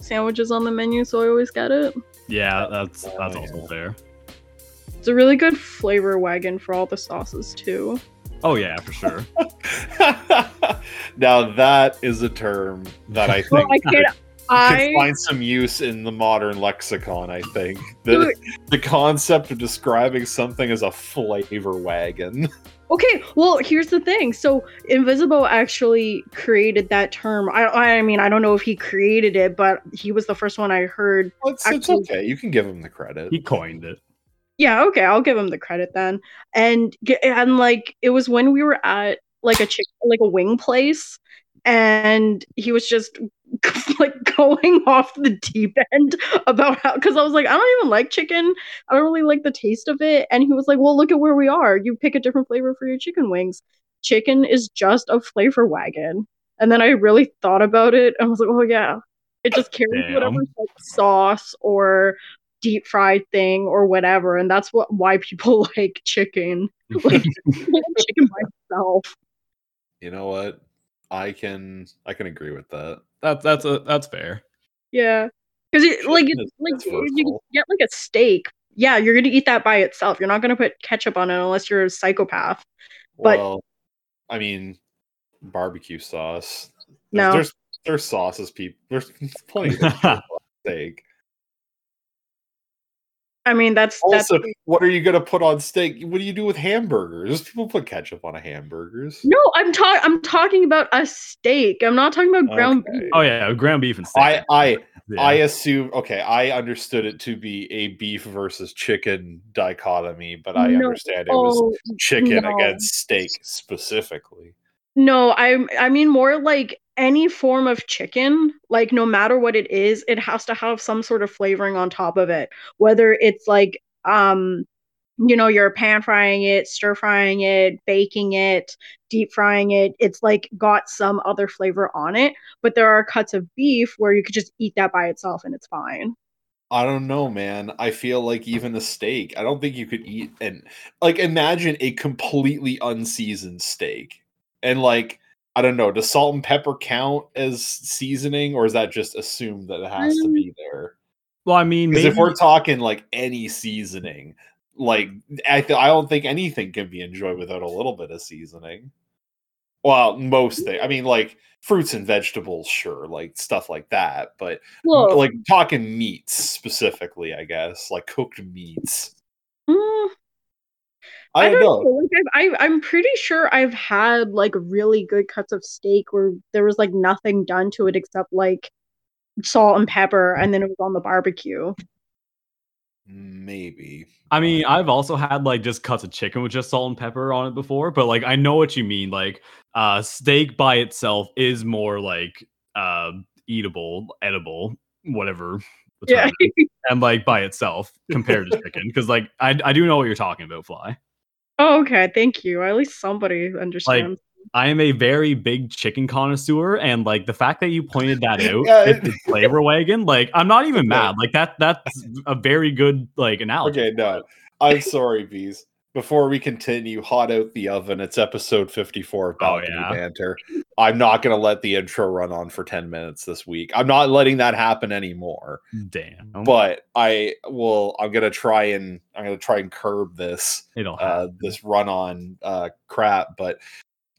sandwiches on the menu, so I always get it. Yeah, that's Oh, that's yeah. also fair. It's a really good flavor wagon for all the sauces too. Oh yeah, for sure. now that is a term that I Well, think I can't. Could I find some use in the modern lexicon. I think the the concept of describing something as a flavor wagon. Okay, well, here's the thing. So, Invisible actually created that term. I, I mean, I don't know if he created it, but he was the first one I heard. It's, it's Actually- okay. You can give him the credit. He coined it. Yeah, okay, I'll give him the credit then. And and like it was when we were at like a chick like a wing place, and he was just like going off the deep end about how because I was like, I don't even like chicken. I don't really like the taste of it. And he was like, Well, look at where we are. You pick a different flavor for your chicken wings. Chicken is just a flavor wagon. And then I really thought about it and I was like, Oh yeah. It just carries Damn. whatever like, sauce or deep fried thing or whatever. And that's what why people like chicken. Like chicken by itself. You know what? I can I can agree with that. That's that's a that's fair. Yeah. Because like it's like it's you get like a steak. Yeah, you're gonna eat that by itself. You're not gonna put ketchup on it unless you're a psychopath. But- well, I mean, barbecue sauce. No. There's there's sauces. People, there's plenty of steak. I mean that's that's Also, what are you gonna put on steak? What do you do with hamburgers? People put ketchup on a hamburgers. no. I'm talking. I'm talking about a steak. I'm not talking about ground Okay. beef. Oh yeah, ground beef and steak. I I Yeah. I assume okay. I understood it to be a beef versus chicken dichotomy, but I No. understand it was Oh chicken no. against steak specifically. no. I I mean more like any form of chicken. Like no matter what it is, it has to have some sort of flavoring on top of it. Whether it's like um you know you're pan frying it stir frying it baking it deep frying it it's like got some other flavor on it but there are cuts of beef where you could just eat that by itself and it's fine I don't know, man. I feel like even a steak, I don't think you could eat and like imagine a completely unseasoned steak. And like, I don't know, does salt and pepper count as seasoning or is that just assumed that it has to Mm. be there? well, I mean, maybe, if we're talking like any seasoning, like I th- I don't think anything can be enjoyed without a little bit of seasoning. Well, most things. I mean, like fruits and vegetables, sure, like stuff like that. But like talking meats specifically, I guess, like cooked meats. mm, I, don't know. Like I've, I, I'm pretty sure I've had like really good cuts of steak where there was like nothing done to it except like salt and pepper, and then it was on the barbecue. Maybe. I mean, I've also had like just cuts of chicken with just salt and pepper on it before, but like I know what you mean. Like, uh, steak by itself is more like uh eatable, edible, whatever. Yeah. and like by itself compared to chicken, because like I I do know what you're talking about, Fly. Oh, okay. Thank you. At least somebody understands. Like, I am a very big chicken connoisseur, and like the fact that you pointed that out, Yeah, with the flavor wagon, like I'm not even mad. Like that that's a very good like analogy. Okay, no. I'm sorry, bees. Before we continue, hot out the oven. It's episode 54 of Oh, yeah. Banter. I'm not going to let the intro run on for 10 minutes this week. I'm not letting that happen anymore. Damn, But I will. I'm going to try and I'm going to try and curb this it'll uh, this run on uh, crap. But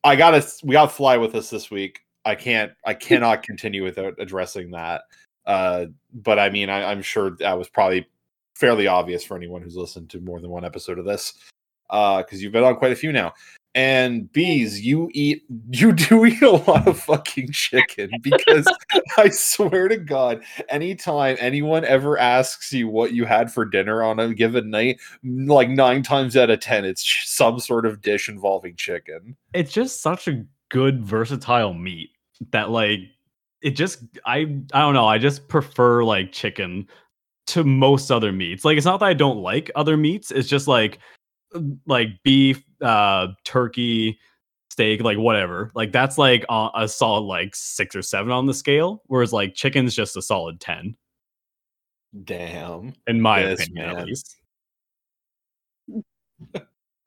I gotta we got to fly with us this week. I can't I cannot continue without addressing that. Uh, but I mean, I, I'm sure that was probably fairly obvious for anyone who's listened to more than one episode of this, Uh, because you've been on quite a few now. And bees, you eat you do eat a lot of fucking chicken because I swear to God, anytime anyone ever asks you what you had for dinner on a given night, like nine times out of ten, it's some sort of dish involving chicken. it's just such a good versatile meat that like it just I I don't know, I just prefer like chicken to most other meats. Like it's not that I don't like other meats, it's just like like beef, uh turkey, steak, like whatever. Like that's like a, a solid like 6 or 7 on the scale, whereas like chicken's just a solid 10 Damn. in my Yes, opinion man. at least.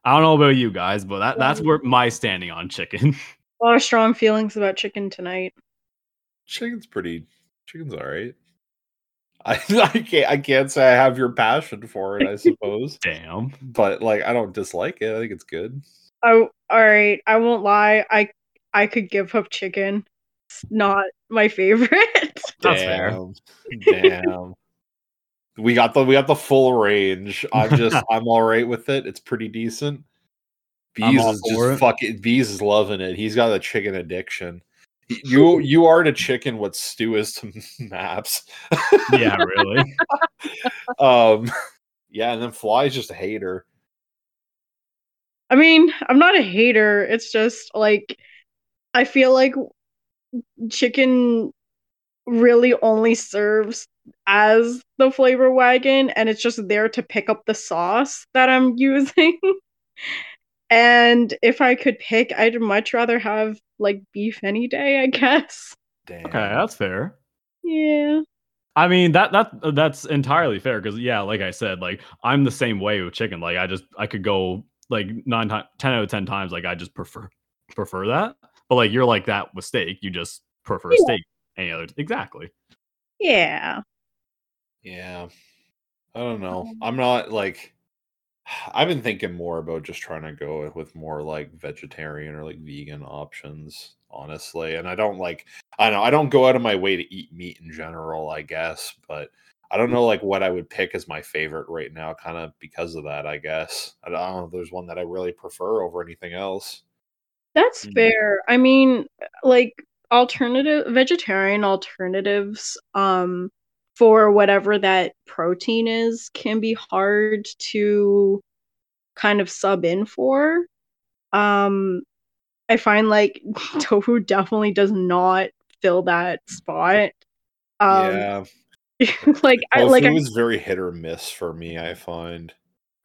I don't know about you guys, but that, that's where my standing on chicken. A lot of strong feelings about chicken tonight. Chicken's pretty. Chicken's all right. I, I can't I can't say I have your passion for it, I suppose. Damn. but like I don't dislike it. I think it's good. Oh, all right. I won't lie. I I could give up chicken. It's not my favorite. That's fair. Damn. Damn. we got the we got the full range. I'm just I'm all right with it. It's pretty decent. Bees is just it. fucking Bees is loving it. He's got a chicken addiction. He- You you are to chicken what Stu is to maps. Yeah, really. Um yeah, and then Fly's just a hater. I mean, I'm not a hater. It's just like I feel like chicken really only serves as the flavor wagon and it's just there to pick up the sauce that I'm using. And if I could pick, I'd much rather have like beef any day, I guess. Damn. Okay, that's fair. Yeah. I mean that that that's entirely fair because yeah, like I said, like I'm the same way with chicken. Like I just I could go like nine times, ten out of ten times. Like I just prefer prefer that. But like you're like that with steak. You just prefer Yeah. steak. Any other exactly. Yeah. Yeah. I don't know. Um, I'm not like I've been thinking more about just trying to go with more like vegetarian or like vegan options, honestly. And I don't like I know I don't go out of my way to eat meat in general, I guess, but I don't know like what I would pick as my favorite right now, kind of because of that, I guess. I don't know if there's one that I really prefer over anything else. That's Mm. fair. I mean, like alternative vegetarian alternatives um for whatever that protein is can be hard to kind of sub in for. Um I find like tofu definitely does not fill that spot. Um yeah. like I like Tofu I, is very hit or miss for me, I find.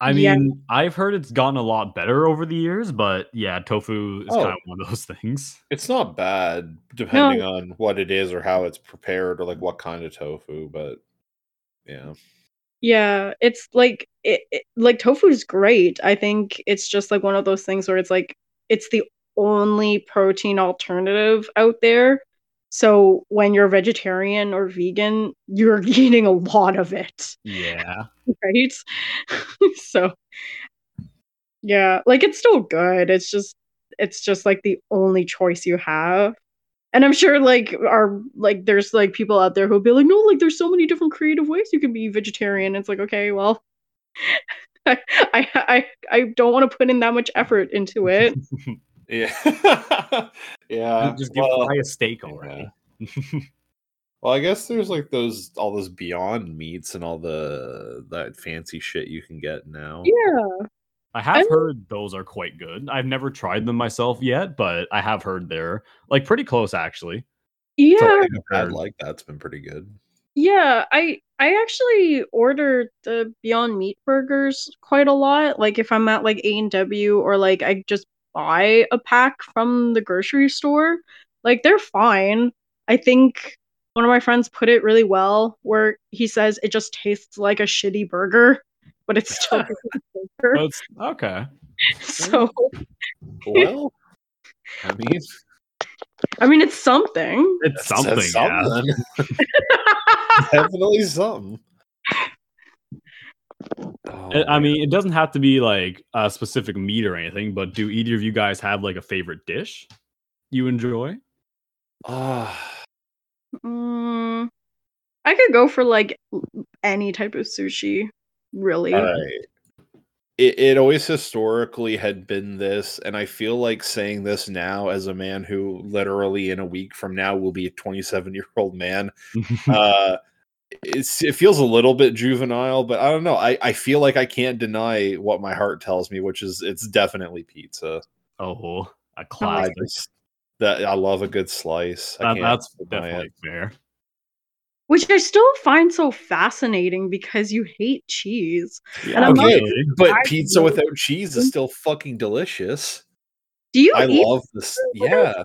I Yeah. mean, I've heard it's gotten a lot better over the years, but yeah, tofu is Oh. kind of one of those things. It's not bad depending on what it is or how it's prepared or like what kind of tofu, but yeah. Yeah, it's like it, it like tofu is great. I think it's just like one of those things where it's like it's the only protein alternative out there. So when you're vegetarian or vegan, you're eating a lot of it, Yeah. right? so yeah, like it's still good. It's just it's just like the only choice you have. And I'm sure like are like there's like people out there who'll be like, no, like there's so many different creative ways you can be vegetarian. It's like, okay, well, I I I, I don't want to put in that much effort into it. Yeah. yeah. just give well, Fry a steak already. well, I guess there's like those all those beyond meats and all the that fancy shit you can get now. Yeah. I have I- heard those are quite good. I've never tried them myself yet, but I have heard they're like pretty close actually. Yeah. Something I've like that's been pretty good. Yeah, I I actually order the Beyond Meat burgers quite a lot. Like if I'm at like A&W or like I just buy a pack from the grocery store, like they're fine. I think one of my friends put it really well where he says it just tastes like a shitty burger, but it's still a burger. It's okay. So, Well, I mean, I mean it's something. It's that's- something. yeah. something. Definitely something. Oh, I- I man. mean, it doesn't have to be like a specific meat or anything, but do either of you guys have like a favorite dish you enjoy? Ah, Mm, I could go for like any type of sushi, really. all right. It, it always historically had been this, and I feel like saying this now as a man who literally in a week from now will be a 27 year old man. uh it's it feels a little bit juvenile, but I don't know. I, I feel like I can't deny what my heart tells me, which is it's definitely pizza. oh, a I classic. just that I love a good slice. I That- can't that's deny it. definitely fair. Which I still find so fascinating because you hate cheese. Yeah, I'm Okay, really. but I pizza really- without cheese is mm-hmm. still fucking delicious. Do you I eat love this. Yeah,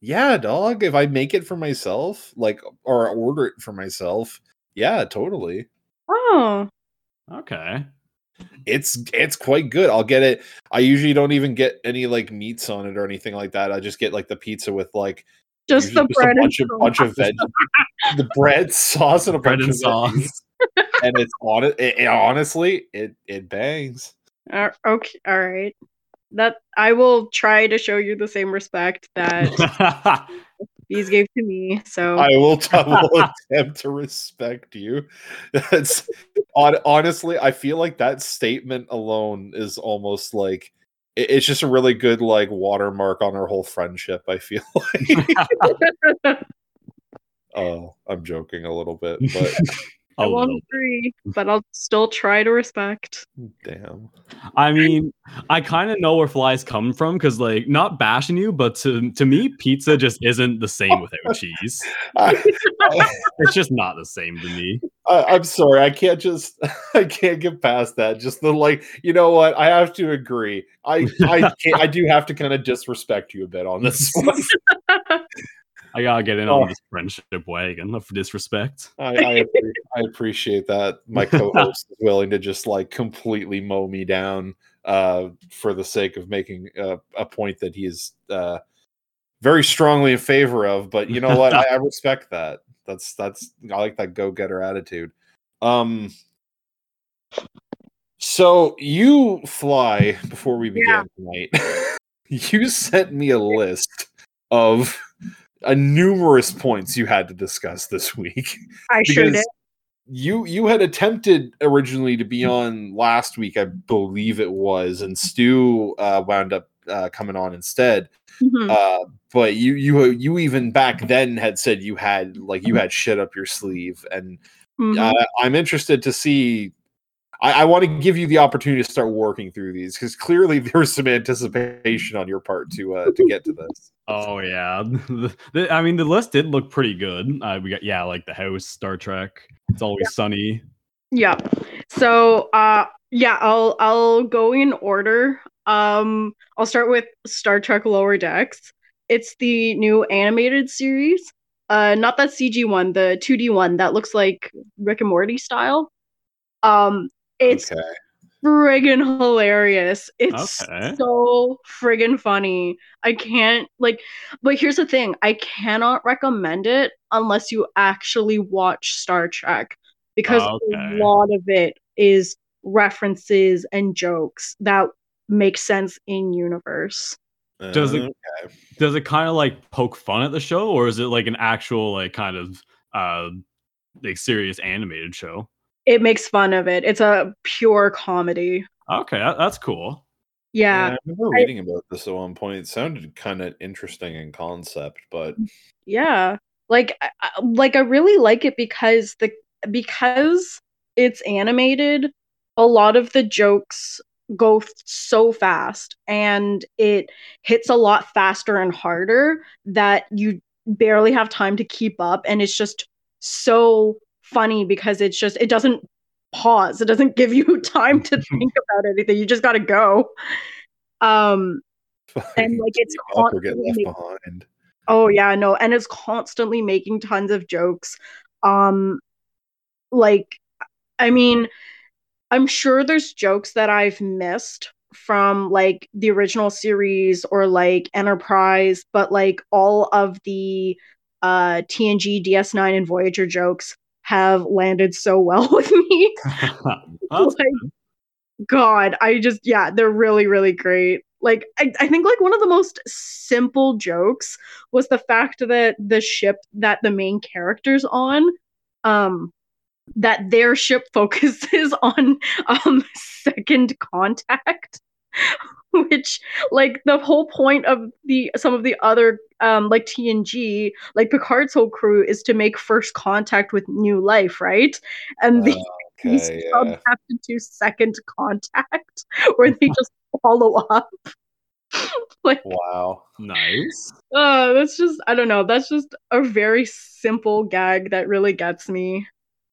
yeah, dog. If I make it for myself, like, or order it for myself, yeah, totally. Oh, Okay. It's it's quite good. I'll get it. I usually don't even get any like meats on it or anything like that. I just get like the pizza with like Just the Usually bread a bunch and of bunch of veg, the bread sauce and a Bread bunch and of veggies. sauce. and it's on it, it, honestly it it bangs. Uh, okay, all right. That I will try to show you the same respect that these gave to me. So I will, I will attempt to respect you. That's hon- honestly, I feel like that statement alone is almost like it- it's just a really good like watermark on our whole friendship. I feel like. Oh, I'm joking a little bit, but I A won't agree, but I'll still try to respect. damn. I mean, I kind of know where flies come from because, like, not bashing you, but to to me, pizza just isn't the same without cheese. I, It's just not the same to me. I, I'm sorry, I can't just I can't get past that. Just the like, you know what? I have to agree. I I can't, I do have to kind of disrespect you a bit on this one. I gotta get in Oh. on this friendship wagon of disrespect. I, I, appre- I appreciate that my co-host is willing to just like completely mow me down uh, for the sake of making uh, a point that he is uh, very strongly in favor of. But you know what? I, I respect that. That's that's I like that go-getter attitude. Um. So you fly before we began tonight. you sent me a list of uh, numerous points you had to discuss this week I sure did. you you had attempted originally to be on last week, I believe it was, and Stu uh, wound up uh, coming on instead. Mhm. Uh, but you you you even back then had said you had like you had shit up your sleeve, and Mhm. uh, I'm interested to see. I, I want to give you the opportunity to start working through these because clearly there's some anticipation on your part to uh, to get to this. Oh yeah, The- the- I mean the list did look pretty good. Uh, we got yeah, like the house, Star Trek. It's always sunny. Yeah. So uh yeah, I'll I'll go in order. Um I'll start with Star Trek Lower Decks. It's the new animated series. Uh not that CG one, the 2D one that looks like Rick and Morty style. Um it's okay. friggin' hilarious. It's Okay. so friggin' funny. I can't like but here's the thing, I cannot recommend it unless you actually watch Star Trek because Okay. a lot of it is references and jokes that make sense in universe. Does it- Uh, Does it kind of like poke fun at the show, or is it like an actual like kind of uh like serious animated show? It makes fun of it. It's a pure comedy. Okay, that's cool. Yeah. I remember I- reading about this at one point. It sounded kind of interesting in concept, but Yeah. Like I, I- like I really like it because the because it's animated, a lot of the jokes go f- so fast and it hits a lot faster and harder that you barely have time to keep up and it's just so funny because it's just it doesn't pause. It doesn't give you time to think about anything. You just got to go. Um and like it's constantly left behind. Oh yeah, no, and it's constantly making tons of jokes. Um like I mean, I'm sure there's jokes that I've missed from like the original series or like Enterprise, but like all of the uh TNG, DS9 and Voyager jokes have landed so well with me. Like god i just yeah they're really really great. Like I, I think like one of the most simple jokes was the fact that the ship that the main character's on um that their ship focuses on um second contact which like the whole point of the some of the other um like TNG like Picard's whole crew is to make first contact with new life right and the these okay, subs yeah. have to do second contact where they just follow up. like, Wow. nice. uh, that's just I don't know. That's just a very simple gag that really gets me.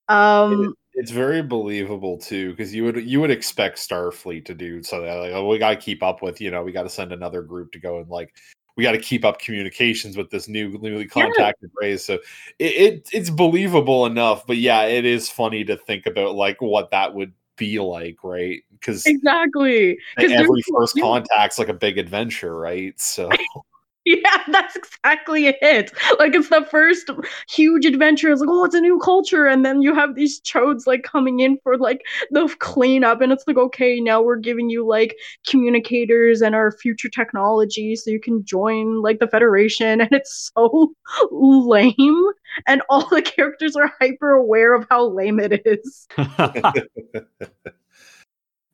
Um, It's very believable too, because you would you would expect Starfleet to do something like, oh, we got to keep up with, you know, we got to send another group to go and like, we got to keep up communications with this new newly contacted race. So it, it it's believable enough, but yeah, it is funny to think about like what that would be like, right? Because exactly. 'Cause every first contact's like a big adventure, right? So Yeah, that's exactly it. Like it's the first huge adventure. It's like, oh, it's a new culture, and then you have these chodes like coming in for like the cleanup, and it's like, okay, now we're giving you like communicators and our future technology, so you can join like the Federation, and it's so lame, and all the characters are hyper aware of how lame it is.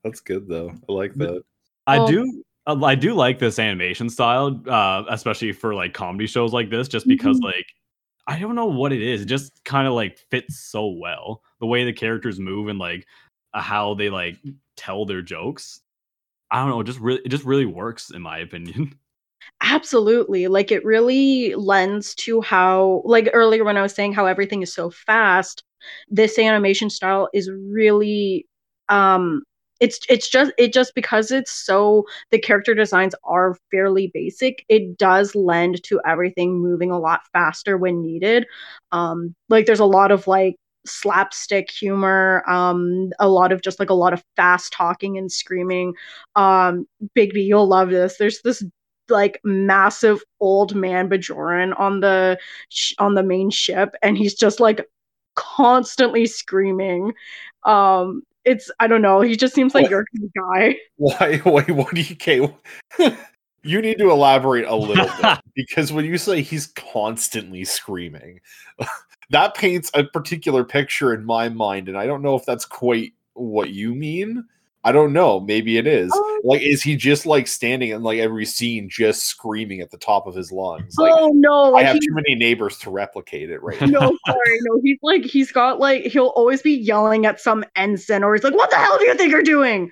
That's good though. I like that. I Um, do I do like this animation style, uh, especially for like comedy shows like this, just because Mhm. like I don't know what it is. It just kind of like fits so well. The way the characters move and like uh, how they like tell their jokes. I don't know, it just really it just really works in my opinion. Absolutely. Like it really lends to how like earlier when I was saying how everything is so fast, this animation style is really um it's it's just it just because it's so the character designs are fairly basic, it does lend to everything moving a lot faster when needed. Um like there's a lot of like slapstick humor, um a lot of just like a lot of fast talking and screaming. Um Bigby, you'll love this. There's this like massive old man Bajoran on the sh- on the main ship, and he's just like constantly screaming. Um, it's I don't know. He just seems like What? your kind of guy. Why? Wait, what do you? Okay, you need to elaborate a little bit because when you say he's constantly screaming, that paints a particular picture in my mind, and I don't know if that's quite what you mean. I don't know. Maybe it is. Um, like, is he just like standing in like every scene, just screaming at the top of his lungs? Like, oh no! I Like have he, too many neighbors to replicate it right now. no, sorry, no. He's like he's got like he'll always be yelling at some ensign, or he's like, "What the hell do you think you're doing?"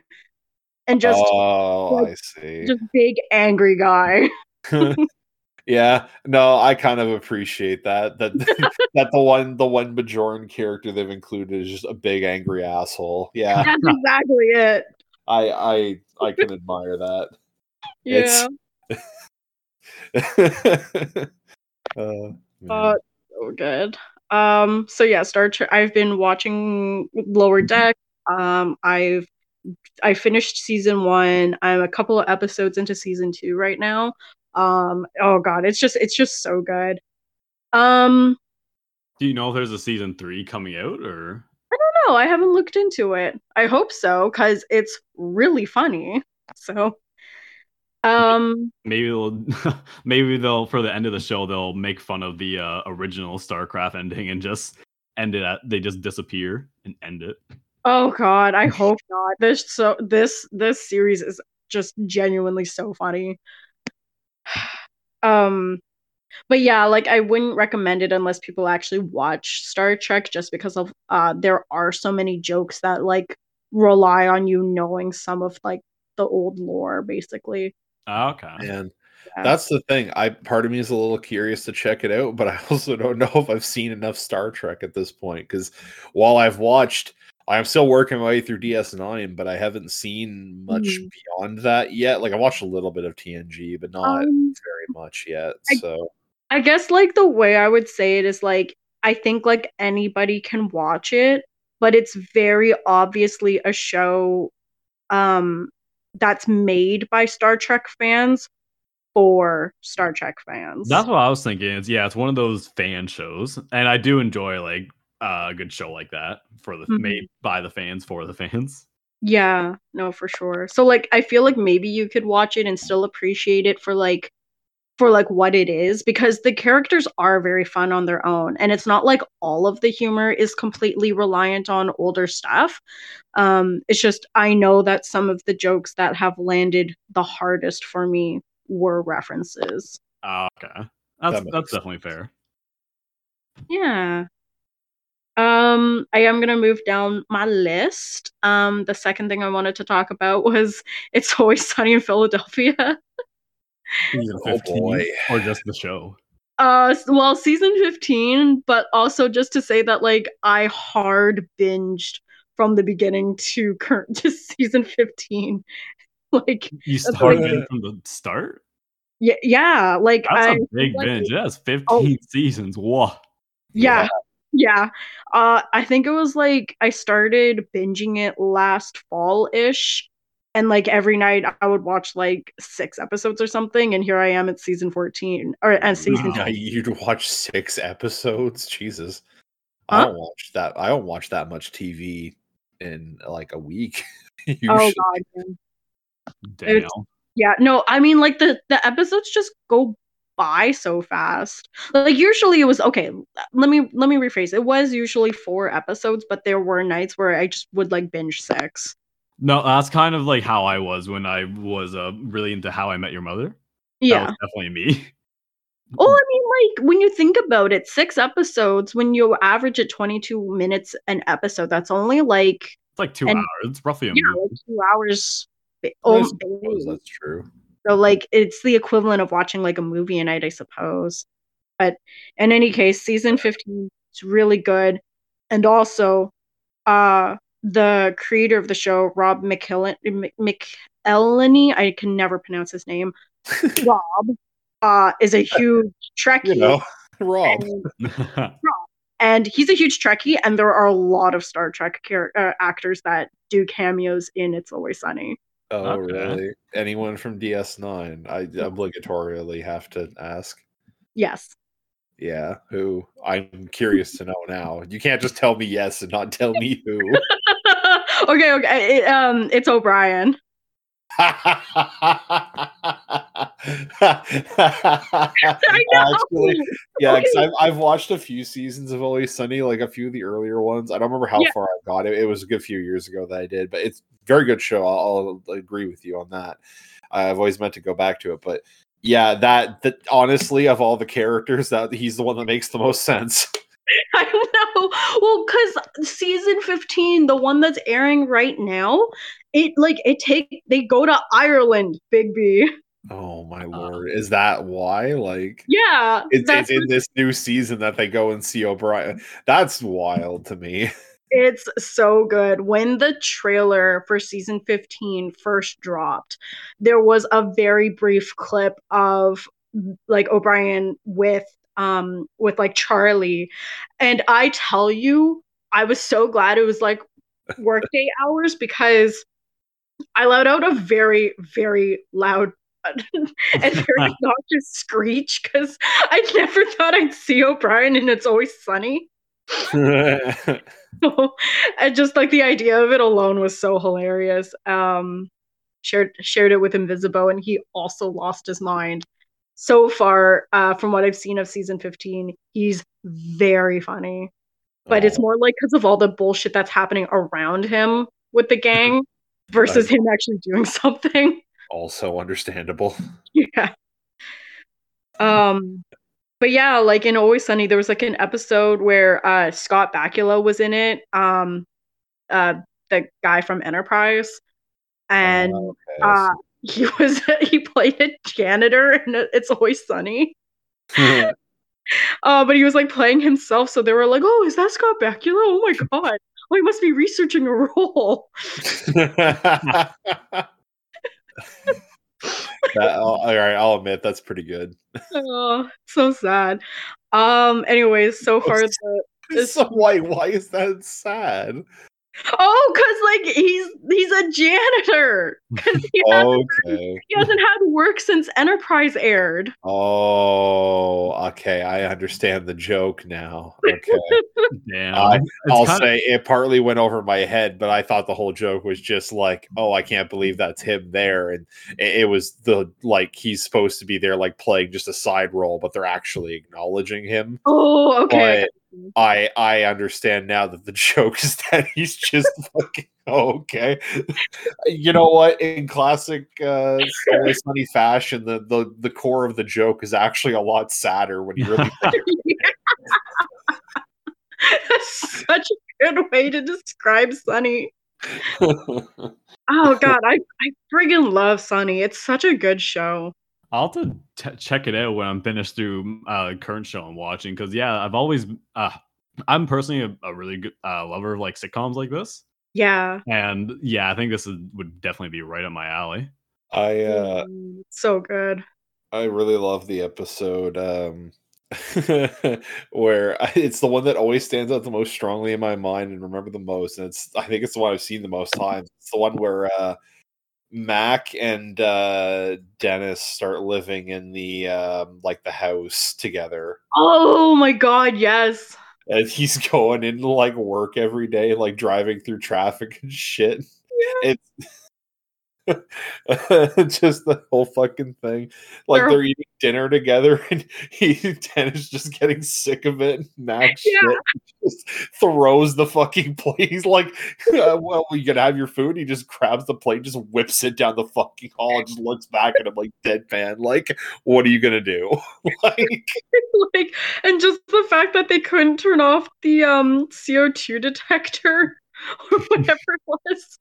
And just oh, like, I see. just big angry guy. yeah, no, I kind of appreciate that. That that the one the one Bajoran character they've included is just a big angry asshole. Yeah, That's exactly it. I I I can admire that. Yeah. It's- uh. Uh, so good. Um, so yeah, Star Trek. I've been watching Lower Deck. Um, I've I finished season one. I'm a couple of episodes into season two right now. Um, oh god, it's just it's just so good. Um, Do you know if there's a season three coming out or? I don't know. I haven't looked into it. I hope so because it's really funny. So, um, Maybe they'll, maybe they'll for the end of the show they'll make fun of the uh, original StarCraft ending and just end it at they just disappear and end it. Oh god, I hope not. This so this this series is just genuinely so funny. Um but yeah, like I wouldn't recommend it unless people actually watch Star Trek just because of uh there are so many jokes that like rely on you knowing some of like the old lore basically. Ah, Okay. and Yeah. that's the thing. I part of me is a little curious to check it out, but I also don't know if I've seen enough Star Trek at this point. Because while I've watched, I'm still working my way through DS9, but I haven't seen much Mhm. beyond that yet. Like I watched a little bit of TNG, but not Um, very much yet. I- So I guess like the way I would say it is like I think like anybody can watch it, but it's very obviously a show um that's made by Star Trek fans for Star Trek fans. That's what I was thinking. It's yeah, it's one of those fan shows, and I do enjoy like uh, a good show like that for the Mhm. made by the fans for the fans. yeah, no, for sure. So like I feel like maybe you could watch it and still appreciate it for like for like what it is because the characters are very fun on their own and it's not like all of the humor is completely reliant on older stuff um it's just i know that some of the jokes that have landed the hardest for me were references Ah, okay, that's That makes that's definitely fair. yeah um i am going to move down my list um the second thing i wanted to talk about was it's always sunny in philadelphia Season Oh, 15 boy. or just the show. Uh, well, season 15, but also just to say that like I hard binged from the beginning to current to season 15. like You That's started from the start. yeah, yeah, like That's I a big like- binge. That's 15 Oh. seasons. Whoa. yeah, yeah. Uh I think it was like I started binging it last fall-ish and like every night I would watch like six episodes or something, and here I am at season fourteen or and season. Yeah, you'd watch six episodes. Jesus, I don't watch that. I don't watch that much TV in like a week. Oh god, man. Damn. yeah. No, I mean like the the episodes just go by so fast. Like usually it was okay. Let me let me rephrase. It was usually four episodes, but there were nights where I just would like binge six. No, that's kind of like how I was when I was uh, really into How I Met Your Mother. That Yeah. was definitely me. Well, I mean, like when you think about it, six episodes when you average at twenty two minutes an episode, that's only like It's like two And- hours. It's roughly a yeah, movie. like two hours. ba- I almost suppose daily. that's true. So like it's the equivalent of watching like a movie a night, I suppose. But in any case, season 15 is really good. And also, uh the creator of the show, Rob McKillen McElhenney, I can never pronounce his name. Rob uh is a huge Trekkie. You know, Rob. and, and he's a huge Trekkie, and there are a lot of Star Trek char- uh, actors that do cameos in It's Always Sunny. Oh, Okay. really? Anyone from DS9? I obligatorily have to ask. Yes. Yeah, who? I'm curious to know now. You can't just tell me yes and not tell me who. okay, okay. It, um, it's O'Brien. I know. Actually, yeah, 'cause Okay. I've, I've watched a few seasons of Always Sunny, like a few of the earlier ones. I don't remember how Yeah. far I got. It, it was a good few years ago that I did, but it's very good show. I'll, I'll agree with you on that. I've always meant to go back to it, but yeah, that that honestly, of all the characters, that he's the one that makes the most sense. I know. Well, because season 15, the one that's airing right now, it like it take they go to Ireland, Bigby. Oh my uh, lord, is that why? Like, Yeah. it's, it's in this new season that they go and see O'Brien. That's wild to me. It's so good. When the trailer for season 15 first dropped, there was a very brief clip of like O'Brien with um with like Charlie. And I tell you, I was so glad it was like workday hours because I let out a very, very loud and very obnoxious screech because I never thought I'd see O'Brien and it's always sunny. and just like the idea of it alone was so hilarious. Um, shared shared it with Invisible, and he also lost his mind. So far, uh, from what I've seen of season 15, he's very funny, but it's Oh, more like because of all the bullshit that's happening around him with the gang versus him actually doing something. also understandable. yeah. Um, but yeah, like in Always Sunny, there was like an episode where uh Scott Bakula was in it. Um, uh, the guy from Enterprise, and Oh, okay, uh, he was he played a janitor, and It's Always Sunny. I Uh, but he was like playing himself, so they were like, "Oh, is that Scott Bakula? Oh my god! Oh, he must be researching a role." That- I'll- all right, I'll admit that's pretty good. Oh, so sad. Um. Anyways, so far the It's- So why why is that sad? Oh, cause like he's he's a janitor. Cause he, hasn't, Okay. he hasn't had work since Enterprise aired. Oh, okay. I understand the joke now. Okay. Damn. I- It's I'll kinda- say it partly went over my head, but I thought the whole joke was just like, oh, I can't believe that's him there. And it, it was the like he's supposed to be there, like playing just a side role, but they're actually acknowledging him. Oh, okay. But I I understand now that the joke is that he's just fucking oh, okay. you know what? In classic uh Sunny fashion, the, the the core of the joke is actually a lot sadder when you really That's such a good way to describe Sunny. Oh god, I I friggin' love Sunny. It's such a good show. I'll have to t- check it out when I'm finished through uh current show I'm watching because yeah, I've always uh I'm personally a, a really good uh, lover of like sitcoms like this, Yeah. and yeah, I think this is, would definitely be right up my alley. I uh Mm, so good. I really love the episode um where I- it's the one that always stands out the most strongly in my mind and remember the most and it's I think it's the one I've seen the most times. It's the one where uh Mac and uh, Dennis start living in the um, like the house together. Oh my god, yes. And he's going into like work every day, like driving through traffic and shit. Yeah. It's just the whole fucking thing. Like They're- they're eating dinner together, and he Dennis just getting sick of it. and Max Yeah. just throws the fucking plate. He's like, uh, "Well, you gonna have your food?" He just grabs the plate, just whips it down the fucking hall, and just looks back at him like deadpan. Like, what are you gonna do? like, like and just the fact that they couldn't turn off the um CO2 detector or whatever it was.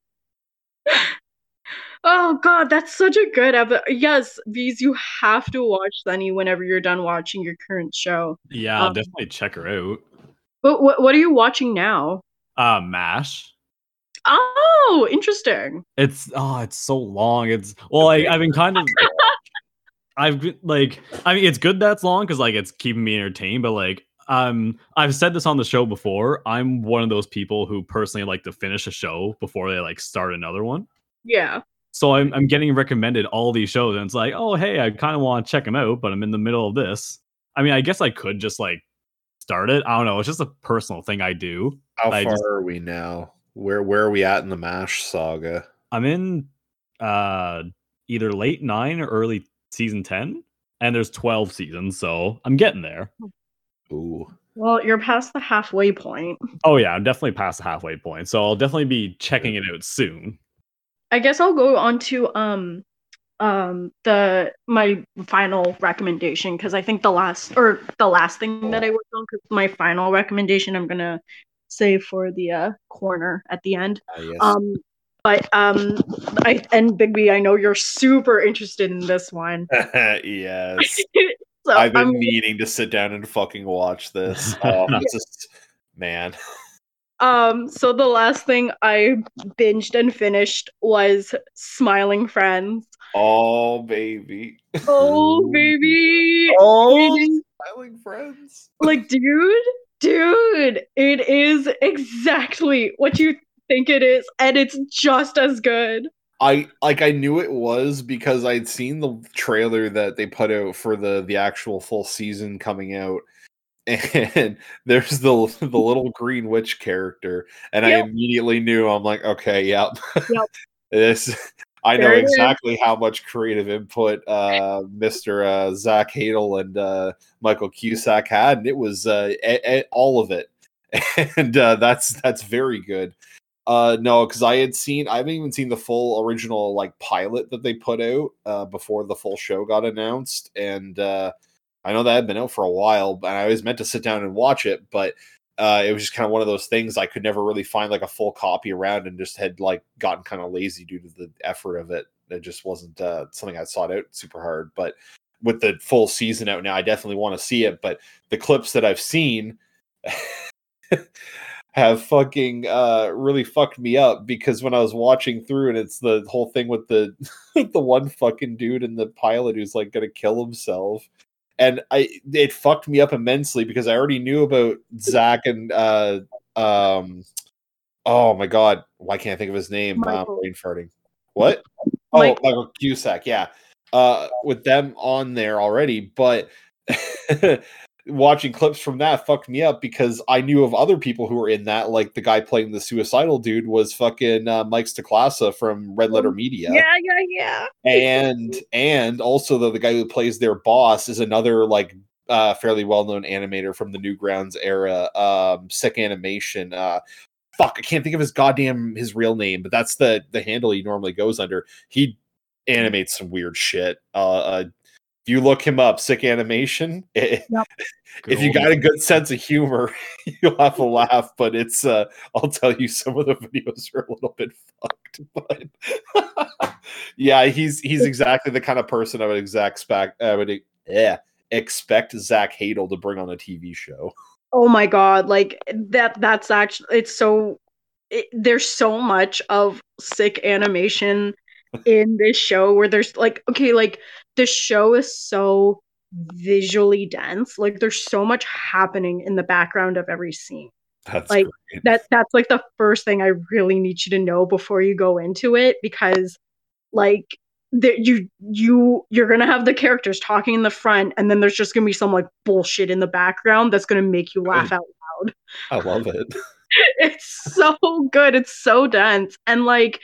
Oh god, that's such a good episode. Yes, V's, you have to watch Sunny whenever you're done watching your current show. Yeah, I'll Um, definitely check her out. But what what are you watching now? Uh Mash. Oh, interesting. It's oh, it's so long. It's well, like I've been kind of I've been like I mean it's good that's long because like it's keeping me entertained, but like um I've said this on the show before. I'm one of those people who personally like to finish a show before they like start another one. Yeah. So I'm I'm getting recommended all these shows, and it's like, oh hey, I kind of want to check them out, but I'm in the middle of this. I mean, I guess I could just like start it. I don't know. It's just a personal thing I do. how I far just- are we now? Where where are we at in the Mash saga? I'm in uh either late nine or early season ten, and there's twelve seasons, so I'm getting there. Ooh, Well, you're past the halfway point. Oh yeah, I'm definitely past the halfway point, so I'll definitely be checking it out soon. I guess I'll go on to um um the my final recommendation because I think the last or the last thing that I worked on because my final recommendation I'm gonna save for the uh corner at the end. ah, yes. Um but um I and Bigby, I know you're super interested in this one. yes. so I've been I'm meaning to sit down and fucking watch this. Oh, just man. Um so the last thing I binged and finished was Smiling Friends. Oh baby. Oh baby. Oh, It is- smiling friends. like dude dude it is exactly what you think it is and it's just as good I like I knew it was because I'd seen the trailer that they put out for the the actual full season coming out. And there's the the little green witch character, and I immediately knew I'm like, okay, yep, Yep. this I know There it is. exactly how much creative input uh, Mr. Uh, Zach Hadel and uh, Michael Cusack had, and it was uh, a- a- all of it, and uh, that's that's very good. Uh, no, because I had seen, I haven't even seen the full original like pilot that they put out uh, before the full show got announced, and uh, I know that had been out for a while, and I always meant to sit down and watch it, but uh, it was just kind of one of those things I could never really find like a full copy around, and just had like gotten kind of lazy due to the effort of it. It just wasn't uh, something I sought out super hard, but with the full season out now, I definitely want to see it. But the clips that I've seen. have fucking uh really fucked me up because when I was watching through and it's the whole thing with the the one fucking dude in the pilot who's like gonna kill himself. And I it fucked me up immensely because I already knew about Zach and uh um oh my god, why can't I think of his name? Wow, I'm brain farting. What? Oh, Mike- Michael Cusack, yeah. Uh with them on there already, but watching clips from that fucked me up because I knew of other people who were in that, like the guy playing the suicidal dude was fucking uh, Mike Stoklasa from Red Letter Media, yeah yeah yeah and and also the, the guy who plays their boss is another like uh, fairly well known animator from the Newgrounds era, um, Sick Animation. Uh, fuck, I can't think of his goddamn his real name, but that's the the handle he normally goes under. He animates some weird shit. Uh, uh you look him up, Sick Animation. it- if you got a good sense of humor, you'll have to laugh. But it's uh I'll tell you some of the videos are a little bit fucked. But yeah, he's he's exactly the kind of person I would exact spec I would yeah expect Zach Hadel to bring on a TV show. oh my god like that that's actually it's so it, there's so much of sick animation in this show where there's like okay like the show is so visually dense. Like there's so much happening in the background of every scene. That's Like, great. that that's like the first thing I really need you to know before you go into it because like that you you you're gonna have the characters talking in the front and then there's just gonna be some like bullshit in the background that's gonna make you laugh out loud. I love it. it's so good. It's so dense. And like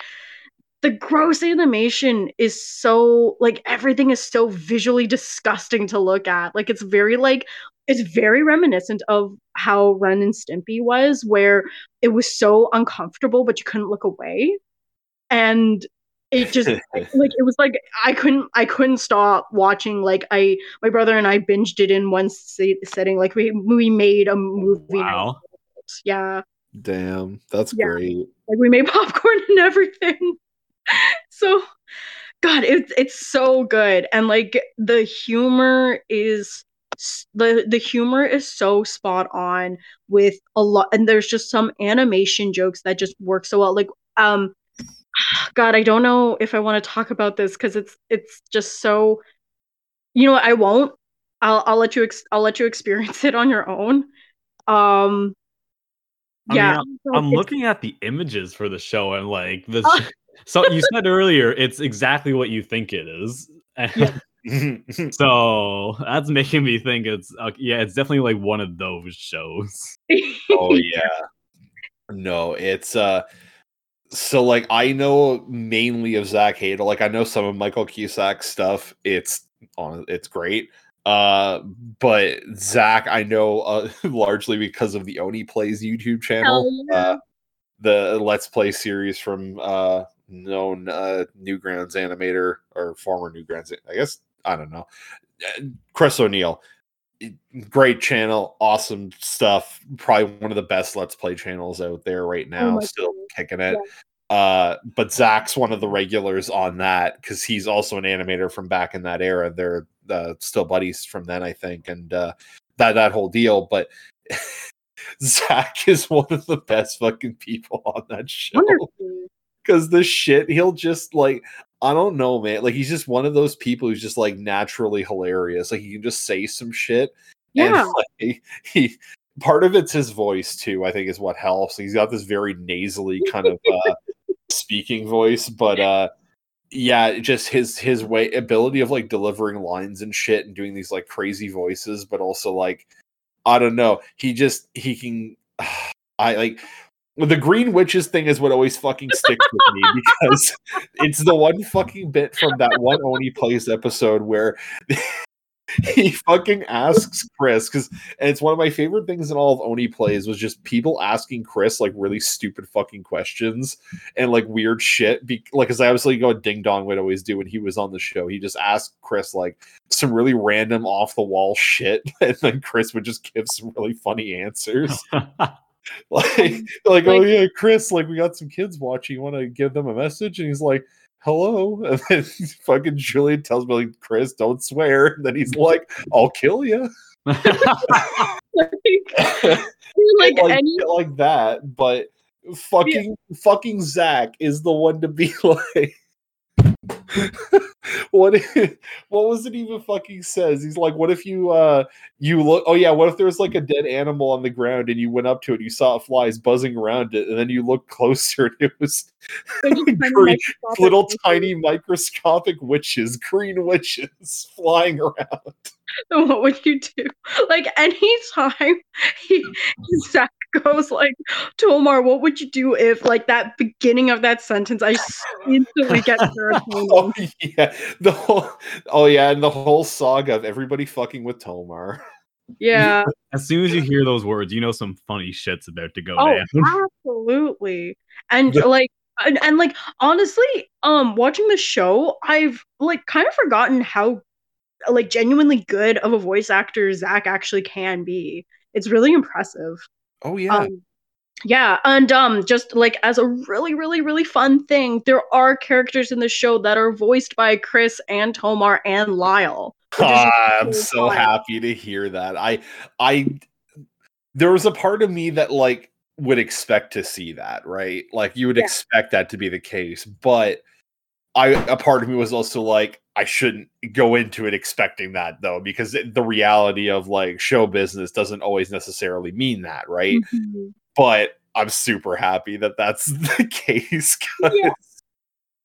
the gross animation is so like everything is so visually disgusting to look at. Like it's very like it's very reminiscent of how Ren and Stimpy was where it was so uncomfortable but you couldn't look away. And it just like it was like I couldn't I couldn't stop watching. Like I my brother and I binged it in one se- setting. Like we we made a movie Wow. yeah. Damn, that's Yeah. great. like we made popcorn and everything so god it's it's so good. And like the humor is the the humor is so spot on with a lot and there's just some animation jokes that just work so well. Like um god i don't know if i want to talk about this because it's it's just so you know what i won't. I'll i'll let you ex- i'll let you experience it on your own. Um I mean, yeah. I'm looking at the images for the show and like the Oh. So you said earlier it's exactly what you think it is. Yeah. so that's making me think it's uh, yeah, it's definitely like one of those shows. oh yeah. No, it's uh so like I know mainly of Zach Hadel. Like I know some of Michael Cusack's stuff. It's on it's great. Uh but Zach I know uh, largely because of the Oney Plays YouTube channel. Hell yeah. Uh the Let's Play series from uh known uh Newgrounds animator or former Newgrounds I guess I don't know. Uh, Chris O'Neill great channel, awesome stuff. Probably one of the best Let's Play channels out there right now, my still kicking it. Uh, but Zach's one of the regulars on that because he's also an animator from back in that era. They're uh, still buddies from then, I think, and uh, that that whole deal. But Zach is one of the best fucking people on that show Wonderful. Because the shit he'll just like I don't know, man. Like he's just one of those people who's just like naturally hilarious. Like he can just say some shit. Yeah. And like, he part of it's his voice too, I think is what helps. He's got this very nasally kind of uh speaking voice, but uh yeah, just his his way ability of like delivering lines and shit and doing these like crazy voices, but also like I don't know. He just he can I like the green witches thing is what always fucking sticks with me because it's the one fucking bit from that one Oney plays episode where he fucking asks Chris because and it's one of my favorite things in all of Oney plays was just people asking Chris like really stupid fucking questions and like weird shit. Be- like as I obviously go Ding Dong would always do when he was on the show. He just asked Chris like some really random off the wall shit, and then Chris would just give some really funny answers. like like oh yeah chris like we got some kids watching. You want to give them a message? And he's like hello? And then fucking julian tells me like chris don't swear. And then he's like i'll kill you like, like, like like, any like that but fucking fucking zach is the one to be like what if, what was it even fucking says? He's like what if you uh you look oh yeah what if there was like a dead animal on the ground and you went up to it and you saw flies buzzing around it and then you look closer and it was they're just tiny green- little tiny microscopic witches green witches flying around. What would you do? Like anytime he Zach goes like, Tomar, what would you do if like that beginning of that sentence I instantly get oh yeah the whole oh yeah and the whole saga of everybody fucking with tomar Yeah. as soon as you hear those words, you know some funny shit's about to go Oh, down. absolutely. And The- like and, and like honestly, um watching the show, I've like kind of forgotten how like genuinely good of a voice actor Zach actually can be. It's really impressive. Oh yeah Um, yeah, and um, just like as a really, really, really fun thing, there are characters in the show that are voiced by Chris and Tomar and Lyle. Ah, I'm really so fun. happy to hear that. I I there was a part of me that like would expect to see that, right? Like you would Yeah. expect that to be the case, but I a part of me was also like I shouldn't go into it expecting that though because the reality of like show business doesn't always necessarily mean that, right? Mhm. But I'm super happy that that's the case 'cause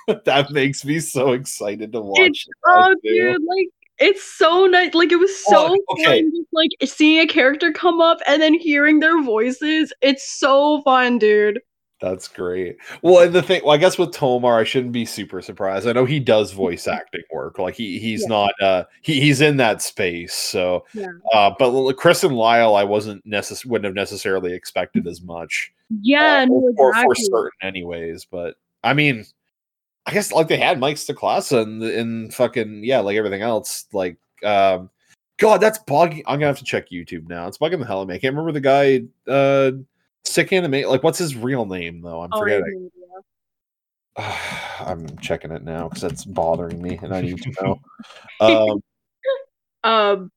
that makes me so excited to watch. It's- Oh, too. dude, like it's so nice. Like it was so Oh, okay. fun, just, like seeing a character come up and then hearing their voices. It's so fun, dude. That's great. Well, and the thing, well, I guess with Tomar, I shouldn't be super surprised. I know he does voice acting work. Like he he's Yeah. not uh he, he's in that space. So Yeah. uh but Chris and Lyle, I wasn't necess- wouldn't have necessarily expected as much. Yeah, uh, no, for, for certain anyways. But I mean, I guess like they had Mike Stoklasa and in fucking yeah, like everything else. Like um God, that's bugging. I'm gonna have to check YouTube now. It's bugging the hell out of me. I can't remember the guy uh sick anime like what's his real name though? I'm Oh, forgetting. I'm checking it now because that's bothering me and I need to know. um Um.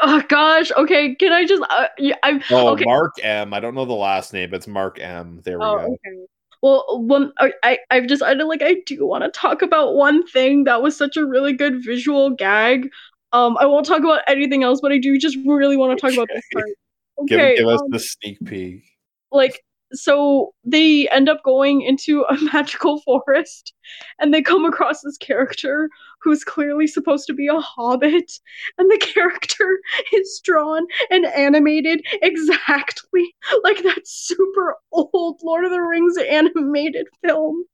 Oh gosh. Okay. Can I just? Uh, yeah, I. oh Okay. Mark M. I don't know the last name, but it's Mark M. There we Oh, go. okay. Well, one. I. I- I've decided like I do want to talk about one thing that was such a really good visual gag. Um, I won't talk about anything else, but I do just really want to talk about this part. Give, Okay. give us um, the sneak peek. like so they end up going into a magical forest and they come across this character who's clearly supposed to be a hobbit and the character is drawn and animated exactly like that super old lord of the rings animated film